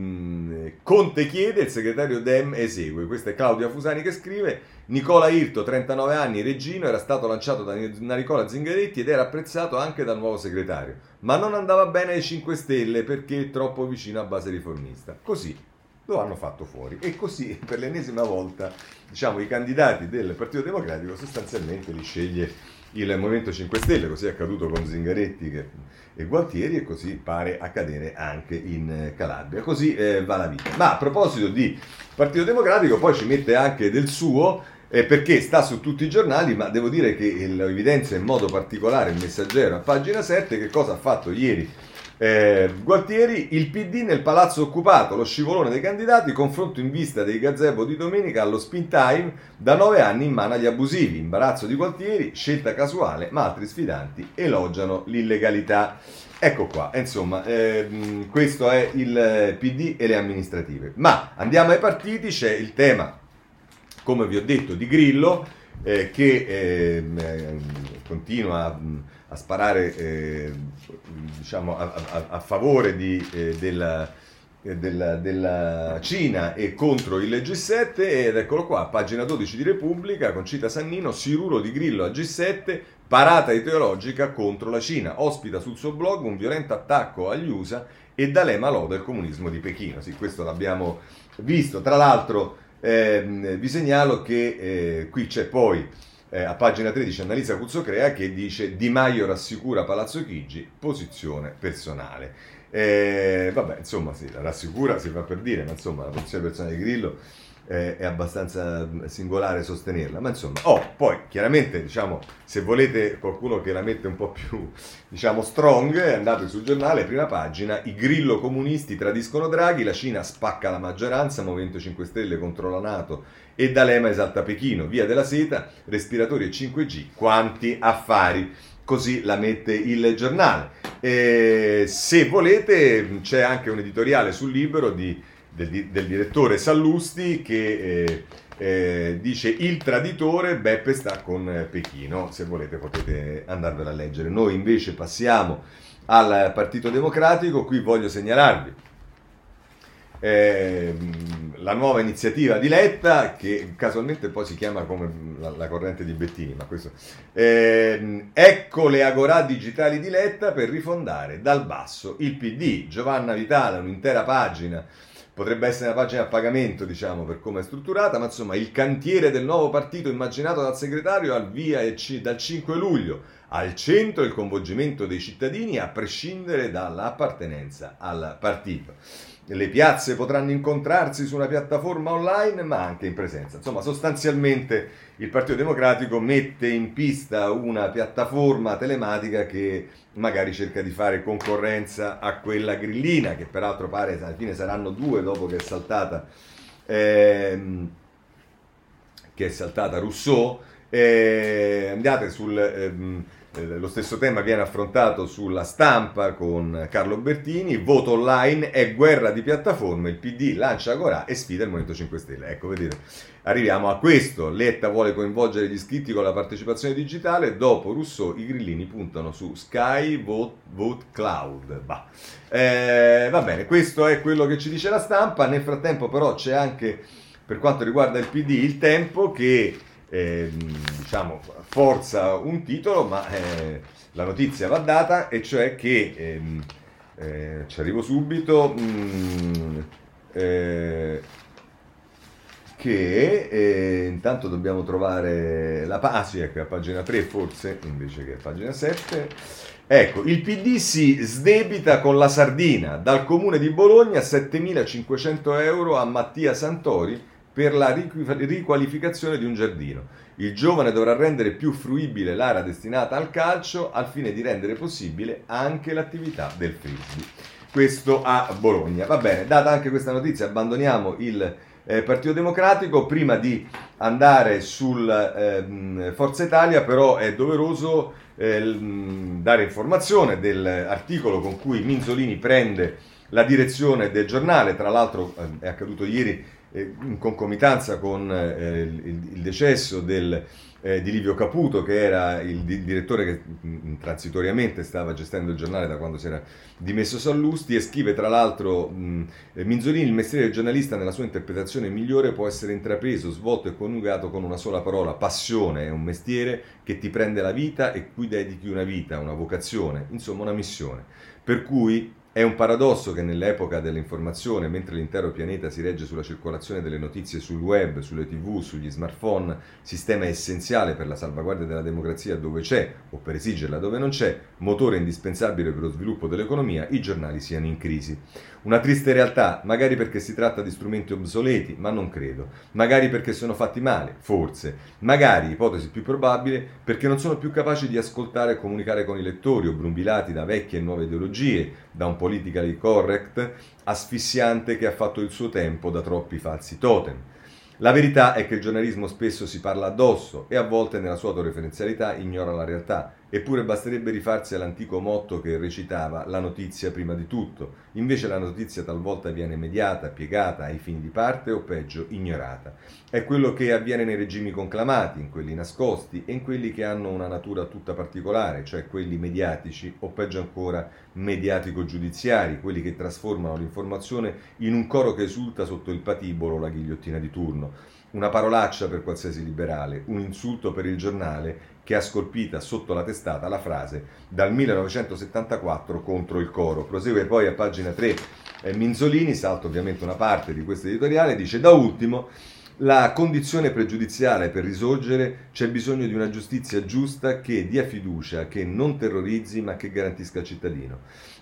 Conte chiede, il segretario Dem esegue. Questa è Claudia Fusani che scrive. Nicola Irto, 39 anni, regino, era stato lanciato da Nicola Zingaretti ed era apprezzato anche dal nuovo segretario. Ma non andava bene ai 5 Stelle perché troppo vicino a base riformista. Così lo hanno fatto fuori. E così per l'ennesima volta, diciamo, i candidati del Partito Democratico sostanzialmente li sceglie il Movimento 5 Stelle, così è accaduto con Zingaretti e Gualtieri e così pare accadere anche in Calabria. Così eh, va la vita. Ma a proposito di Partito Democratico, poi ci mette anche del suo eh, perché sta su tutti i giornali, ma devo dire che lo evidenzia in modo particolare il messaggero a pagina 7 che cosa ha fatto ieri eh, Gualtieri, il PD nel palazzo occupato, lo scivolone dei candidati, confronto in vista dei gazebo di domenica allo spin time, da nove anni in mano agli abusivi, imbarazzo di Gualtieri, scelta casuale, ma altri sfidanti elogiano l'illegalità. Ecco qua, insomma, ehm, questo è il PD e le amministrative. Ma andiamo ai partiti, c'è il tema, come vi ho detto, di Grillo, eh, che ehm, eh, continua a a sparare eh, diciamo, a, a, a, favore di, eh, della, eh, della, della, Cina e contro il G7 ed eccolo qua, pagina 12 di Repubblica, con Cita Sannino, Siruro di Grillo a G7, parata ideologica contro la Cina, ospita sul suo blog un violento attacco agli USA e D'Alema loda il comunismo di Pechino. Sì, questo l'abbiamo visto. Tra l'altro eh, vi segnalo che eh, qui c'è poi eh, a pagina 13 Annalisa Cuzzocrea che dice Di Maio rassicura Palazzo Chigi, posizione personale. Eh, vabbè, insomma, sì, la rassicura si fa per dire, ma insomma, la posizione personale di Grillo eh, è abbastanza singolare sostenerla, ma insomma, oh, poi chiaramente, diciamo, se volete qualcuno che la mette un po' più, diciamo, strong, andate sul giornale, prima pagina, i grillo comunisti tradiscono Draghi, la Cina spacca la maggioranza, Movimento 5 Stelle contro la Nato e D'Alema esalta Pechino, via della seta, respiratori e 5G, quanti affari così la mette il giornale. E se volete c'è anche un editoriale sul libro di del, del direttore Sallusti che eh, eh, dice il traditore Beppe sta con Pechino, se volete potete andarvela a leggere. Noi invece passiamo al Partito Democratico, qui voglio segnalarvi eh, la nuova iniziativa di Letta, che casualmente poi si chiama come la, la corrente di Bettini, ma questo... Eh, ecco le agorà digitali di Letta per rifondare dal basso il PD. Giovanna Vitale, un'intera pagina potrebbe essere una pagina a pagamento, diciamo, per come è strutturata, ma insomma il cantiere del nuovo partito immaginato dal segretario al via dal 5 luglio. Al centro il coinvolgimento dei cittadini a prescindere dall'appartenenza al partito. Le piazze potranno incontrarsi su una piattaforma online, ma anche in presenza. Insomma, sostanzialmente il Partito Democratico mette in pista una piattaforma telematica che magari cerca di fare concorrenza a quella grillina, che peraltro pare alla fine saranno due dopo che è saltata, ehm, che è saltata Rousseau. Eh, andate sul... Ehm, eh, lo stesso tema viene affrontato sulla stampa con Carlo Bertini, voto online è guerra di piattaforme, il PD lancia Agorà e sfida il Movimento 5 Stelle. Ecco, vedete, arriviamo a questo, Letta vuole coinvolgere gli iscritti con la partecipazione digitale, dopo Rousseau i grillini puntano su Sky Vote, Vote Cloud. Eh, va bene, questo è quello che ci dice la stampa, nel frattempo però c'è anche, per quanto riguarda il PD, il tempo che eh, diciamo, forza un titolo, ma eh, la notizia va data, e cioè che, ehm, eh, ci arrivo subito, mh, mm, eh, che eh, intanto dobbiamo trovare la è a pagina 3 forse, invece che a pagina 7. Ecco, il PD si sdebita con la sardina dal comune di Bologna 7.500 euro a Mattia Santori per la riqualificazione di un giardino. Il giovane dovrà rendere più fruibile l'area destinata al calcio al fine di rendere possibile anche l'attività del frisbee. Questo a Bologna. Va bene, data anche questa notizia, abbandoniamo il eh, Partito Democratico. Prima di andare sul eh, Forza Italia, però, è doveroso eh, dare informazione dell'articolo con cui Minzolini prende la direzione del giornale. Tra l'altro, eh, è accaduto ieri in concomitanza con eh, il, decesso del, eh, di Livio Caputo, che era il, direttore che mh, transitoriamente stava gestendo il giornale da quando si era dimesso Sallusti, e scrive tra l'altro eh, Minzolini, il mestiere del giornalista nella sua interpretazione migliore può essere intrapreso, svolto e coniugato con una sola parola, passione, è un mestiere che ti prende la vita e cui dedichi una vita, una vocazione, insomma una missione. Per cui è un paradosso che nell'epoca dell'informazione, mentre l'intero pianeta si regge sulla circolazione delle notizie sul web, sulle tv, sugli smartphone, sistema essenziale per la salvaguardia della democrazia dove c'è, o per esigerla dove non c'è, motore indispensabile per lo sviluppo dell'economia, i giornali siano in crisi. Una triste realtà, magari perché si tratta di strumenti obsoleti, ma non credo. Magari perché sono fatti male, forse. Magari, ipotesi più probabile, perché non sono più capaci di ascoltare e comunicare con i lettori, obnubilati da vecchie e nuove ideologie, da un politically correct asfissiante che ha fatto il suo tempo da troppi falsi totem. La verità è che il giornalismo spesso si parla addosso e a volte nella sua autoreferenzialità ignora la realtà Eppure basterebbe rifarsi all'antico motto che recitava la notizia prima di tutto. Invece la notizia talvolta viene mediata, piegata ai fini di parte o peggio ignorata. È quello che avviene nei regimi conclamati, in quelli nascosti e in quelli che hanno una natura tutta particolare, cioè quelli mediatici o peggio ancora mediatico-giudiziari, quelli che trasformano l'informazione in un coro che esulta sotto il patibolo o la ghigliottina di turno una parolaccia per qualsiasi liberale, un insulto per il giornale che ha scolpita sotto la testata la frase dal 1974 contro il coro. Prosegue poi a pagina 3 eh, Minzolini, salta ovviamente una parte di questo editoriale, dice da ultimo la condizione pregiudiziale per risorgere c'è bisogno di una giustizia giusta che dia fiducia, che non terrorizzi ma che garantisca il cittadino,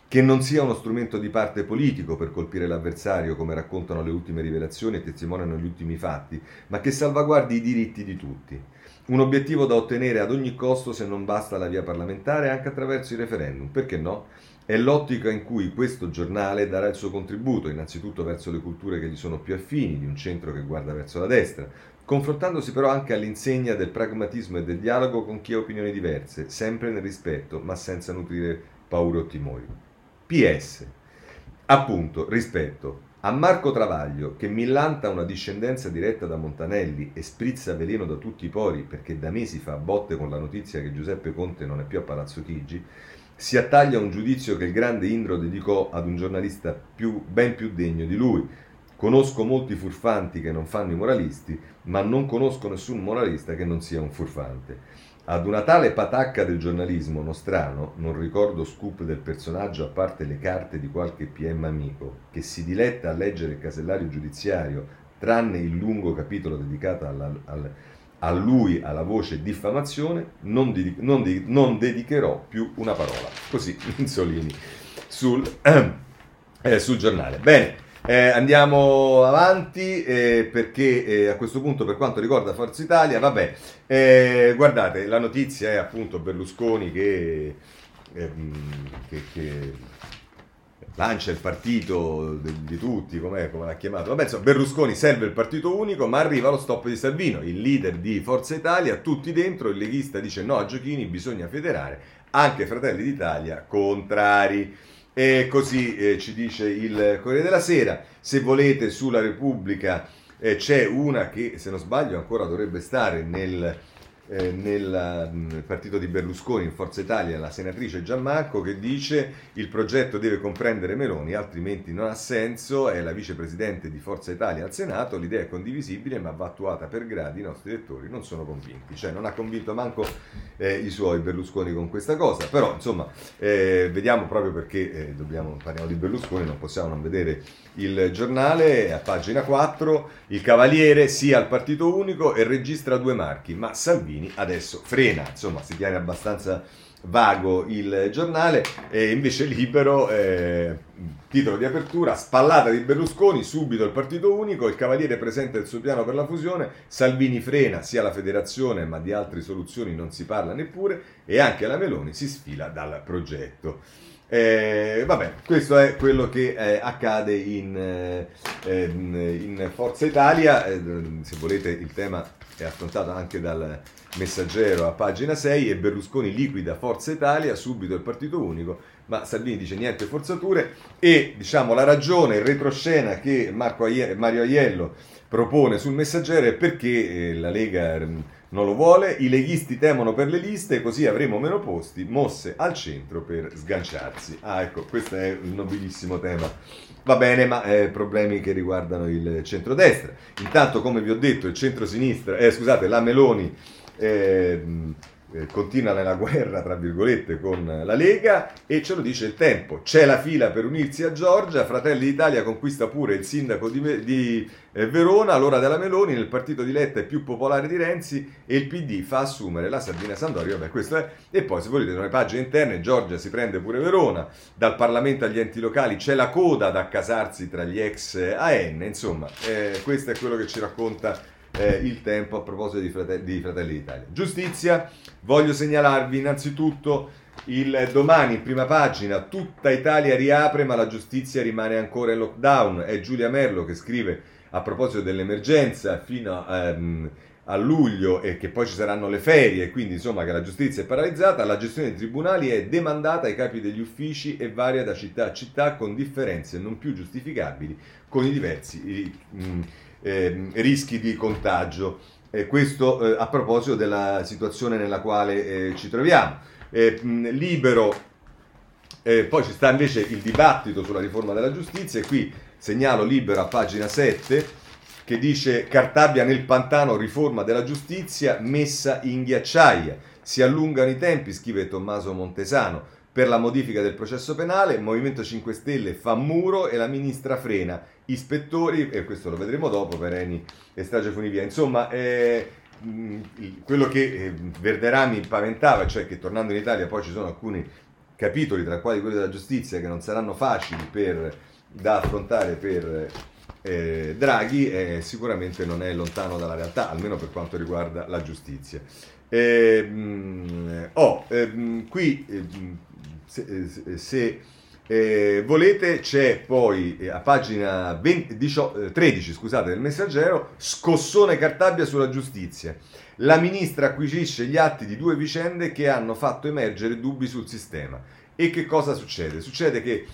che non sia uno strumento di parte politico per colpire l'avversario come raccontano le ultime rivelazioni e testimoniano gli ultimi fatti, ma che salvaguardi i diritti di tutti. Un obiettivo da ottenere ad ogni costo se non basta la via parlamentare anche attraverso i referendum, perché no? È l'ottica in cui questo giornale darà il suo contributo, innanzitutto verso le culture che gli sono più affini, di un centro che guarda verso la destra, confrontandosi però anche all'insegna del pragmatismo e del dialogo con chi ha opinioni diverse, sempre nel rispetto, ma senza nutrire paure o timori. PS. Appunto, rispetto. A Marco Travaglio, che millanta una discendenza diretta da Montanelli e sprizza veleno da tutti i pori perché da mesi fa botte con la notizia che Giuseppe Conte non è più a Palazzo Chigi, si attaglia un giudizio che il grande Indro dedicò ad un giornalista più, ben più degno di lui. Conosco molti furfanti che non fanno i moralisti, ma non conosco nessun moralista che non sia un furfante. Ad una tale patacca del giornalismo nostrano, non ricordo scoop del personaggio a parte le carte di qualche PM amico, che si diletta a leggere il casellario giudiziario, tranne il lungo capitolo dedicato alla, al, a lui, alla voce diffamazione, non, di, non, di, non dedicherò più una parola. Così, [LAUGHS] Insolini, sul, [CLEARS THROAT] eh, sul giornale. Bene. Eh, andiamo avanti eh, perché eh, a questo punto per quanto riguarda Forza Italia, vabbè, eh, guardate, la notizia è appunto Berlusconi che, ehm, che, che lancia il partito di, di tutti, come l'ha chiamato. Vabbè, insomma, Berlusconi serve il partito unico, ma arriva lo stop di Salvino, il leader di Forza Italia, tutti dentro, il leghista dice no a Giochini, bisogna federare, anche Fratelli d'Italia contrari. E così eh, ci dice il Corriere della Sera, se volete sulla Repubblica eh, c'è una che se non sbaglio ancora dovrebbe stare nel eh, nel mm, partito di Berlusconi in Forza Italia la senatrice Gianmarco che dice il progetto deve comprendere Meloni altrimenti non ha senso è la vicepresidente di Forza Italia al Senato l'idea è condivisibile ma va attuata per gradi i nostri elettori non sono convinti. Cioè non ha convinto manco eh, i suoi Berlusconi con questa cosa però insomma eh, vediamo proprio perché eh, dobbiamo, parliamo di Berlusconi non possiamo non vedere il giornale a pagina 4 il Cavaliere sia al partito unico e registra due marchi ma Salvini Salvini. Adesso frena, insomma si tiene abbastanza vago il giornale e invece libero eh, titolo di apertura spallata di Berlusconi subito il partito unico il Cavaliere presenta il suo piano per la fusione Salvini frena sia la federazione ma di altre soluzioni non si parla neppure e anche la Meloni si sfila dal progetto eh, vabbè, questo è quello che eh, accade in, eh, in, Forza Italia. Eh, se volete, il tema è affrontato anche dal messaggero a pagina 6 e Berlusconi liquida Forza Italia, subito il partito unico, ma Salvini dice niente forzature e diciamo la ragione, il retroscena che Aie- Mario Aiello propone sul messaggero è perché eh, la Lega mm, non lo vuole, i leghisti temono per le liste, così avremo meno posti, mosse al centro per sganciarsi. Ah, ecco, questo è il nobilissimo tema. Va bene, ma eh, problemi che riguardano il centrodestra. Intanto, come vi ho detto, il centro-sinistra, eh, scusate, la Meloni eh, eh, continua nella guerra, tra virgolette, con la Lega e ce lo dice il tempo. C'è la fila per unirsi a Giorgia, Fratelli d'Italia conquista pure il sindaco di, di eh, Verona, l'ora della Meloni, nel partito di Letta è più popolare di Renzi e il PD fa assumere la Sabina Sandoria, vabbè questo è, e poi se volete nelle pagine interne Giorgia si prende pure Verona, dal Parlamento agli enti locali c'è la coda ad accasarsi tra gli ex AN, insomma eh, questo è quello che ci racconta eh, il tempo a proposito di, frate- di Fratelli d'Italia. Giustizia, voglio segnalarvi innanzitutto il domani prima pagina, tutta Italia riapre ma la giustizia rimane ancora in lockdown. È Giulia Merlo che scrive a proposito dell'emergenza fino a, um, a luglio e che poi ci saranno le ferie, quindi insomma che la giustizia è paralizzata, la gestione dei tribunali è demandata ai capi degli uffici e varia da città a città con differenze non più giustificabili con i diversi... Um, eh, rischi di contagio. Eh, questo eh, a proposito della situazione nella quale eh, ci troviamo. Eh, libero, eh, poi ci sta invece il dibattito sulla riforma della giustizia e qui segnalo libero a pagina 7 che dice Cartabia nel pantano, riforma della giustizia messa in ghiacciaia. Si allungano i tempi, scrive Tommaso Montesano per la modifica del processo penale, il Movimento 5 Stelle fa muro e la ministra frena. Ispettori, e questo lo vedremo dopo, per Eni e Strage Funivia. Insomma, eh, quello che eh, Verderami paventava, cioè che tornando in Italia poi ci sono alcuni capitoli, tra quali quelli della giustizia, che non saranno facili per, da affrontare per eh, Draghi, eh, sicuramente non è lontano dalla realtà, almeno per quanto riguarda la giustizia. Eh, mh, oh, ehm, qui se, eh, se eh, volete c'è poi eh, a pagina 20, 18, 13 scusate, del messaggero scossone Cartabia sulla giustizia. La ministra acquisisce gli atti di due vicende che hanno fatto emergere dubbi sul sistema. E che cosa succede? Succede che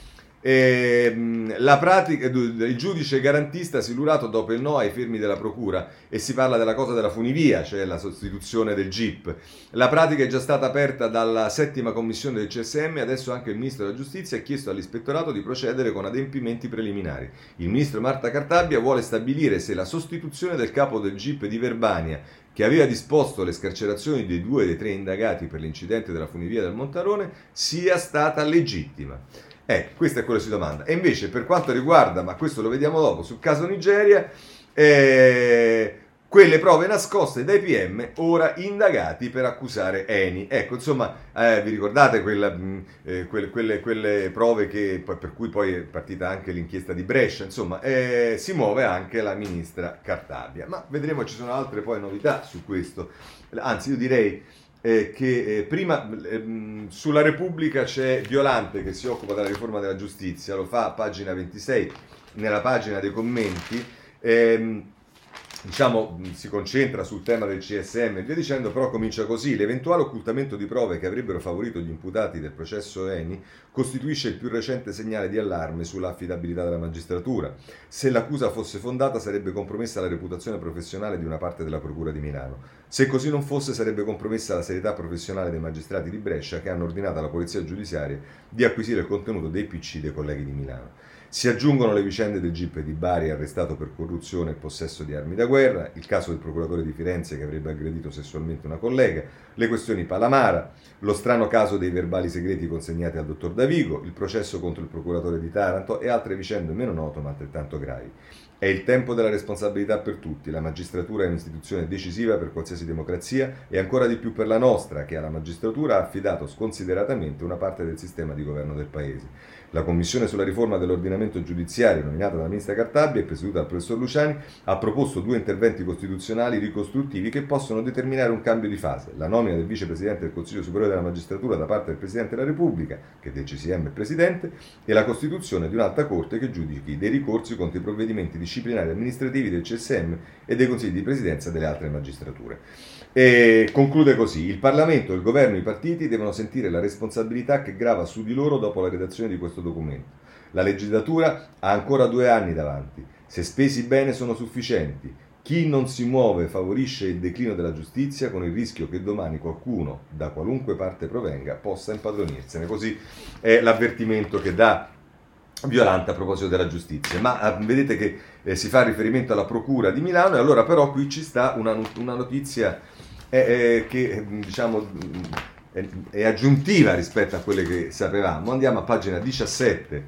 eh, la pratica, il giudice garantista silurato dopo il no ai fermi della procura e si parla della cosa della funivia, cioè la sostituzione del GIP. La pratica è già stata aperta dalla settima commissione del CSM, adesso anche il ministro della giustizia ha chiesto all'ispettorato di procedere con adempimenti preliminari. Il ministro Marta Cartabia vuole stabilire se la sostituzione del capo del GIP di Verbania che aveva disposto le scarcerazioni dei due dei tre indagati per l'incidente della funivia del Montarone sia stata legittima. Eh, questo è quello che si domanda. E invece per quanto riguarda, ma questo lo vediamo dopo, sul caso Nigeria, eh, quelle prove nascoste dai PM ora indagati per accusare Eni. Ecco, insomma, eh, vi ricordate quella, mh, mm, eh, quelle, quelle, quelle, prove che, per cui poi è partita anche l'inchiesta di Brescia, insomma, eh, si muove anche la ministra Cartabia. Ma vedremo, ci sono altre poi novità su questo. Anzi, io direi eh, che eh, prima ehm, sulla Repubblica c'è Violante che si occupa della riforma della giustizia, lo fa a pagina 26 nella pagina dei commenti. Ehm, diciamo, si concentra sul tema del CSM e via dicendo, però comincia così. L'eventuale occultamento di prove che avrebbero favorito gli imputati del processo Eni costituisce il più recente segnale di allarme sull'affidabilità della magistratura. Se l'accusa fosse fondata sarebbe compromessa la reputazione professionale di una parte della Procura di Milano. Se così non fosse sarebbe compromessa la serietà professionale dei magistrati di Brescia che hanno ordinato alla Polizia Giudiziaria di acquisire il contenuto dei PC dei colleghi di Milano. Si aggiungono le vicende del GIP di Bari arrestato per corruzione e possesso di armi da guerra, il caso del procuratore di Firenze che avrebbe aggredito sessualmente una collega, le questioni Palamara, lo strano caso dei verbali segreti consegnati al dottor Davigo, il processo contro il procuratore di Taranto e altre vicende meno note ma altrettanto gravi. È il tempo della responsabilità per tutti, la magistratura è un'istituzione decisiva per qualsiasi democrazia e ancora di più per la nostra, che alla magistratura ha affidato sconsideratamente una parte del sistema di governo del Paese. La Commissione sulla riforma dell'ordinamento giudiziario, nominata dalla ministra Cartabia e presieduta dal professor Luciani, ha proposto due interventi costituzionali ricostruttivi che possono determinare un cambio di fase. La nomina del vicepresidente del Consiglio Superiore della Magistratura da parte del Presidente della Repubblica, che del CCM è Presidente, e la costituzione di un'alta Corte che giudichi dei ricorsi contro i provvedimenti disciplinari amministrativi del CSM e dei consigli di presidenza delle altre magistrature. E conclude così: il Parlamento, il governo e i partiti devono sentire la responsabilità che grava su di loro dopo la redazione di questo documento. La legislatura ha ancora due anni davanti. Se spesi bene sono sufficienti. Chi non si muove favorisce il declino della giustizia con il rischio che domani qualcuno, da qualunque parte provenga, possa impadronirsene. Così è l'avvertimento che dà Violante a proposito della giustizia. Ma ah, vedete che eh, si fa riferimento alla Procura di Milano e allora però qui ci sta una, una notizia eh, che diciamo è, è, aggiuntiva rispetto a quelle che sapevamo. Andiamo a pagina 17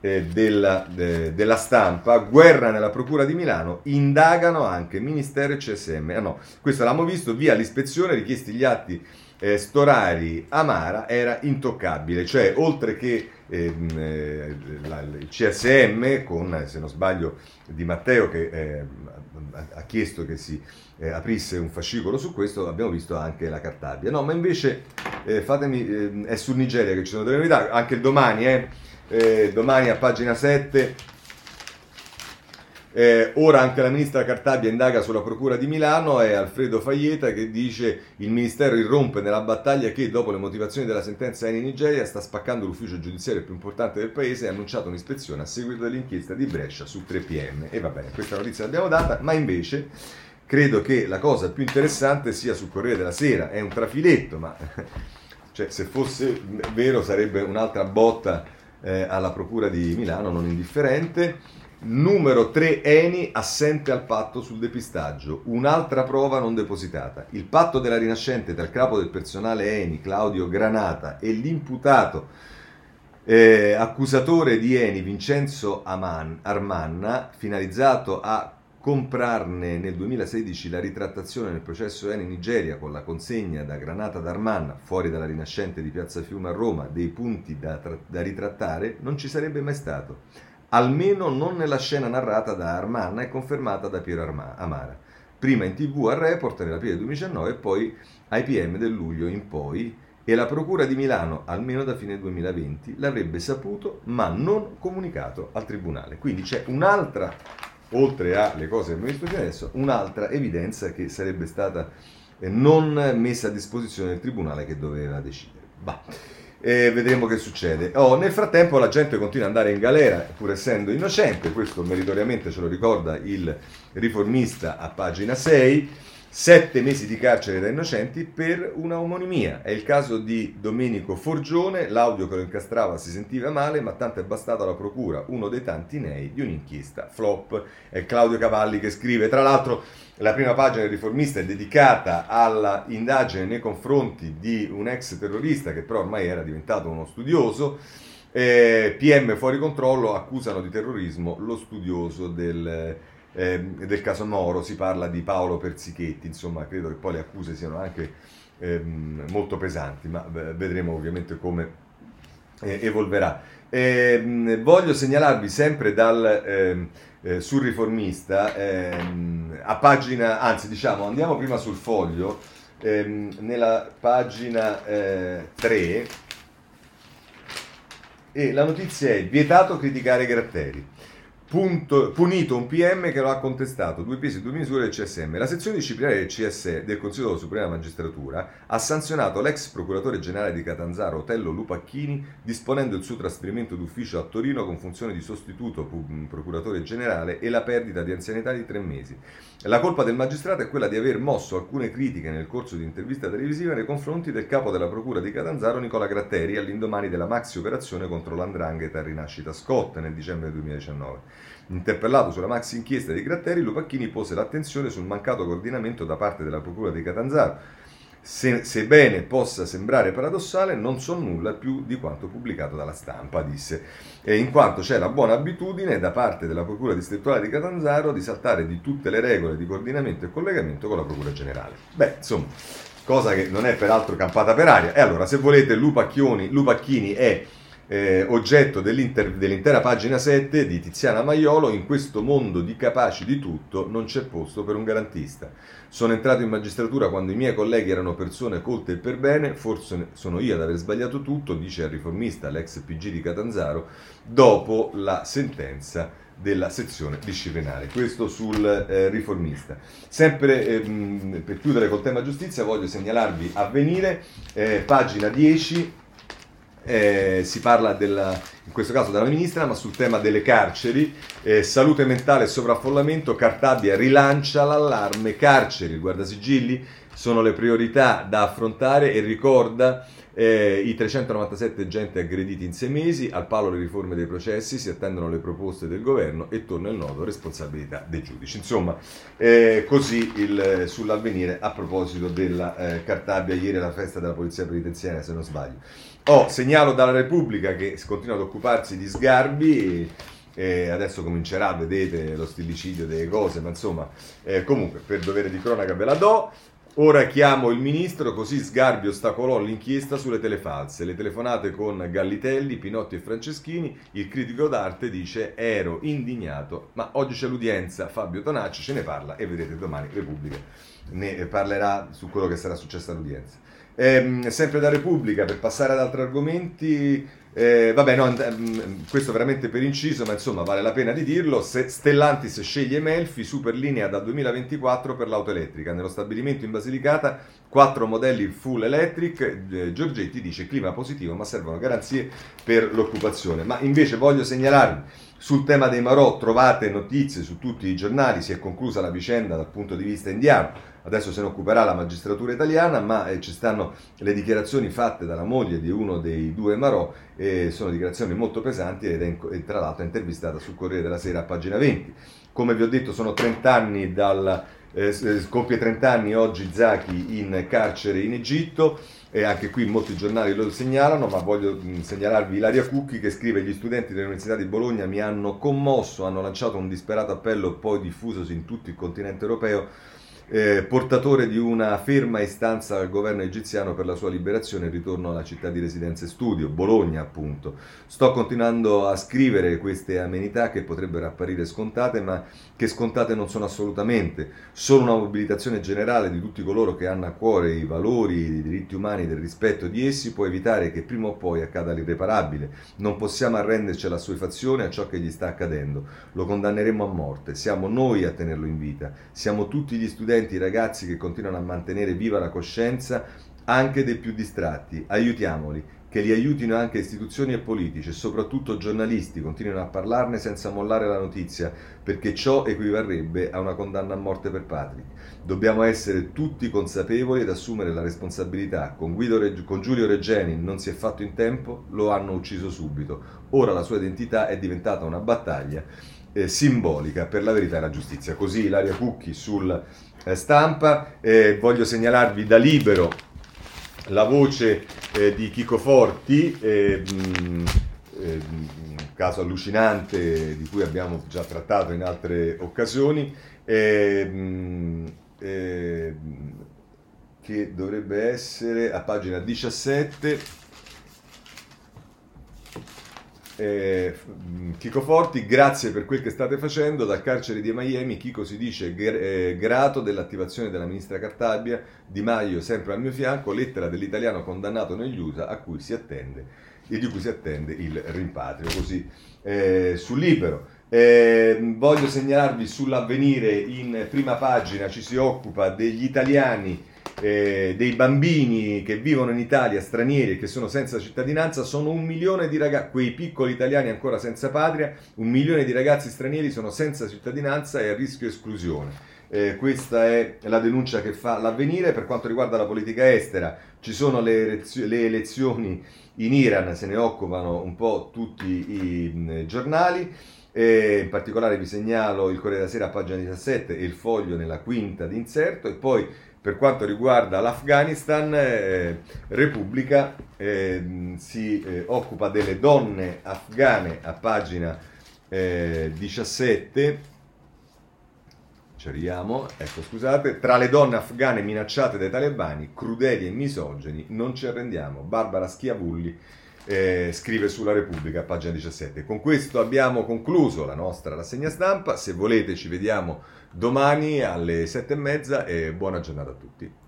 eh, della, de, della, stampa, guerra nella Procura di Milano, indagano anche Ministero e CSM. Ah no, questo l'abbiamo visto, via l'ispezione, richiesti gli atti eh, Storari Amara era intoccabile, cioè oltre che ehm, eh, la, il CSM con, se non sbaglio, Di Matteo che eh, ha chiesto che si eh, aprisse un fascicolo su questo, abbiamo visto anche la Cartabia. No, ma invece eh, fatemi, eh, è su Nigeria che ci sono delle novità, anche domani, eh, eh, domani a pagina 7. Eh, ora anche la ministra Cartabia indaga sulla procura di Milano e Alfredo Faglieta che dice il ministero irrompe nella battaglia che dopo le motivazioni della sentenza in Nigeria sta spaccando l'ufficio giudiziario più importante del paese e ha annunciato un'ispezione a seguito dell'inchiesta di Brescia su 3PM. E va bene, questa notizia l'abbiamo data, ma invece credo che la cosa più interessante sia sul Corriere della Sera, è un trafiletto, ma [LAUGHS] cioè, se fosse vero sarebbe un'altra botta eh, alla Procura di Milano, non indifferente. Numero 3 Eni assente al patto sul depistaggio, un'altra prova non depositata. Il patto della rinascente tra il capo del personale Eni, Claudio Granata, e l'imputato eh, accusatore di Eni, Vincenzo Aman, Armanna, finalizzato a comprarne nel 2016 la ritrattazione nel processo Eni Nigeria con la consegna da Granata d'Armanna, fuori dalla rinascente di Piazza Fiume a Roma, dei punti da, da ritrattare, non ci sarebbe mai stato almeno non nella scena narrata da Armanna e confermata da Piero Arma- Amara. Prima in tv al report nell'aprile 2019 e poi ai PM del luglio in poi e la Procura di Milano, almeno da fine 2020, l'avrebbe saputo ma non comunicato al Tribunale. Quindi c'è un'altra, oltre alle cose che abbiamo visto fino adesso, un'altra evidenza che sarebbe stata eh, non messa a disposizione del Tribunale che doveva decidere. Bah e vedremo che succede. Oh, nel frattempo la gente continua ad andare in galera, pur essendo innocente, questo meritoriamente ce lo ricorda il riformista a pagina 6 sette mesi di carcere da innocenti per una omonimia. È il caso di Domenico Forgione, l'audio che lo incastrava si sentiva male, ma tanto è bastato alla procura, uno dei tanti nei di un'inchiesta. Flop è Claudio Cavalli che scrive, tra l'altro la prima pagina del riformista è dedicata alla indagine nei confronti di un ex terrorista che però ormai era diventato uno studioso. Eh, PM fuori controllo accusano di terrorismo lo studioso del eh, del caso Moro, si parla di Paolo Persichetti, insomma credo che poi le accuse siano anche eh, molto pesanti, ma vedremo ovviamente come eh, evolverà. Ehm, voglio segnalarvi sempre dal, ehm, eh, sul riformista, ehm, a pagina, anzi diciamo andiamo prima sul foglio, nella pagina 3 eh, e la notizia è vietato criticare Gratteri. Punto, punito un PM che lo ha contestato, due pesi e due misure del CSM. La sezione disciplinare del CS del Consiglio della Suprema Magistratura ha sanzionato l'ex procuratore generale di Catanzaro, Otello Lupacchini, disponendo il suo trasferimento d'ufficio a Torino con funzione di sostituto procuratore generale e la perdita di anzianità di tre mesi. La colpa del magistrato è quella di aver mosso alcune critiche nel corso di intervista televisiva nei confronti del capo della procura di Catanzaro, Nicola Gratteri, all'indomani della maxi operazione contro l'andrangheta Rinascita Scott nel dicembre 2019. Interpellato sulla maxi inchiesta di Gratteri, Lupacchini pose l'attenzione sul mancato coordinamento da parte della Procura di Catanzaro. Se, sebbene possa sembrare paradossale, non so nulla più di quanto pubblicato dalla stampa, disse, e in quanto c'è la buona abitudine da parte della Procura distrettuale di Catanzaro di saltare di tutte le regole di coordinamento e collegamento con la Procura generale. Beh, insomma, cosa che non è peraltro campata per aria. E allora, se volete, Lupacchini è eh, oggetto dell'intera pagina 7 di Tiziana Maiolo, in questo mondo di capaci di tutto non c'è posto per un garantista. Sono entrato in magistratura quando i miei colleghi erano persone colte e per bene, forse sono io ad aver sbagliato tutto, dice il riformista, l'ex PG di Catanzaro, dopo la sentenza della sezione disciplinare. Questo sul eh, riformista. Sempre ehm, per chiudere col tema giustizia voglio segnalarvi Avvenire, eh, pagina 10, eh, si parla della, in questo caso della ministra, ma sul tema delle carceri, eh, salute mentale e sovraffollamento, Cartabia rilancia l'allarme carceri, il guardasigilli sono le priorità da affrontare e ricorda eh, i 397 agenti aggrediti in sei mesi, al palo le riforme dei processi, si attendono le proposte del governo e torna il nodo responsabilità dei giudici. Insomma, eh, così il, sull'avvenire a proposito della eh, Cartabia, ieri alla festa della polizia penitenziaria, se non sbaglio. Oh, segnalo dalla Repubblica che continua ad occuparsi di sgarbi. E adesso comincerà, vedete, lo stillicidio delle cose, ma insomma, eh, comunque per dovere di cronaca ve la do. Ora chiamo il ministro, così Sgarbi ostacolò l'inchiesta sulle telefalse. Le telefonate con Gallitelli, Pinotti e Franceschini. Il critico d'arte dice: Ero indignato, ma oggi c'è l'udienza. Fabio Tonacci ce ne parla e vedete domani Repubblica ne parlerà su quello che sarà successo all'udienza. Ehm, sempre da Repubblica, per passare ad altri argomenti, eh, vabbè, no, mm, questo veramente per inciso, ma insomma vale la pena di dirlo. Se Stellantis sceglie Melfi, superlinea dal 2024 per l'auto elettrica. Nello stabilimento in Basilicata, quattro modelli full electric. Eh, Giorgetti dice clima positivo, ma servono garanzie per l'occupazione. Ma invece voglio segnalarvi Sul tema dei Marò trovate notizie su tutti i giornali, si è conclusa la vicenda dal punto di vista indiano, adesso se ne occuperà la magistratura italiana, ma eh, ci stanno le dichiarazioni fatte dalla moglie di uno dei due Marò, eh, sono dichiarazioni molto pesanti ed è, e tra l'altro è intervistata sul Corriere della Sera a pagina 20. Come vi ho detto sono 30 anni dal... Eh, compie 30 anni oggi Zaki in carcere in Egitto e anche qui molti giornali lo segnalano, ma voglio segnalarvi Ilaria Cucchi che scrive gli studenti dell'Università di Bologna mi hanno commosso, hanno lanciato un disperato appello poi diffusosi in tutto il continente europeo eh, portatore di una ferma istanza al governo egiziano per la sua liberazione e il ritorno alla città di residenza e studio, Bologna appunto. Sto continuando a scrivere queste amenità che potrebbero apparire scontate, ma che scontate non sono assolutamente. Solo una mobilitazione generale di tutti coloro che hanno a cuore i valori, i diritti umani e del rispetto di essi può evitare che prima o poi accada l'irreparabile. Non possiamo arrenderci alla sua fazione, a ciò che gli sta accadendo. Lo condanneremo a morte. Siamo noi a tenerlo in vita. Siamo tutti gli studenti studenti, ragazzi che continuano a mantenere viva la coscienza anche dei più distratti. Aiutiamoli, che li aiutino anche istituzioni e politici e soprattutto giornalisti continuino a parlarne senza mollare la notizia, perché ciò equivarrebbe a una condanna a morte per Patrick. Dobbiamo essere tutti consapevoli ed assumere la responsabilità. Con, Guido, con Giulio Regeni non si è fatto in tempo, lo hanno ucciso subito. Ora la sua identità è diventata una battaglia eh, simbolica per la verità e la giustizia. Così Ilaria Cucchi sul eh, stampa. Eh, voglio segnalarvi da libero la voce eh, di Chico Forti, mh, eh, caso allucinante di cui abbiamo già trattato in altre occasioni, mh, che dovrebbe essere a pagina 17 eh, Chico Forti, grazie per quel che state facendo. Dal carcere di Miami, Chico si dice eh, grato dell'attivazione della ministra Cartabia, Di Maio sempre al mio fianco, lettera dell'italiano condannato negli USA a cui si attende e di cui si attende il rimpatrio. Così eh, sul libero. Eh, voglio segnalarvi sull'avvenire in prima pagina ci si occupa degli italiani eh, dei bambini che vivono in Italia, stranieri e che sono senza cittadinanza, sono un milione di ragazzi, quei piccoli italiani ancora senza patria, un milione di ragazzi stranieri sono senza cittadinanza e a rischio esclusione. Eh, questa è la denuncia che fa l'avvenire. Per quanto riguarda la politica estera, ci sono le, le elezioni in Iran, se ne occupano un po' tutti i mh, giornali. E in particolare vi segnalo il Corriere della Sera a pagina 17 e il foglio nella quinta di inserto e poi per quanto riguarda l'Afghanistan, eh, Repubblica eh, si eh, occupa delle donne afghane a pagina 17. Eh, ci arriviamo, ecco scusate, tra le donne afghane minacciate dai talebani, crudeli e misogeni, non ci arrendiamo. Barbara Schiavulli eh, scrive sulla Repubblica, pagina 17. Con questo abbiamo concluso la nostra rassegna stampa. Se volete ci vediamo domani alle sette e mezza e buona giornata a tutti.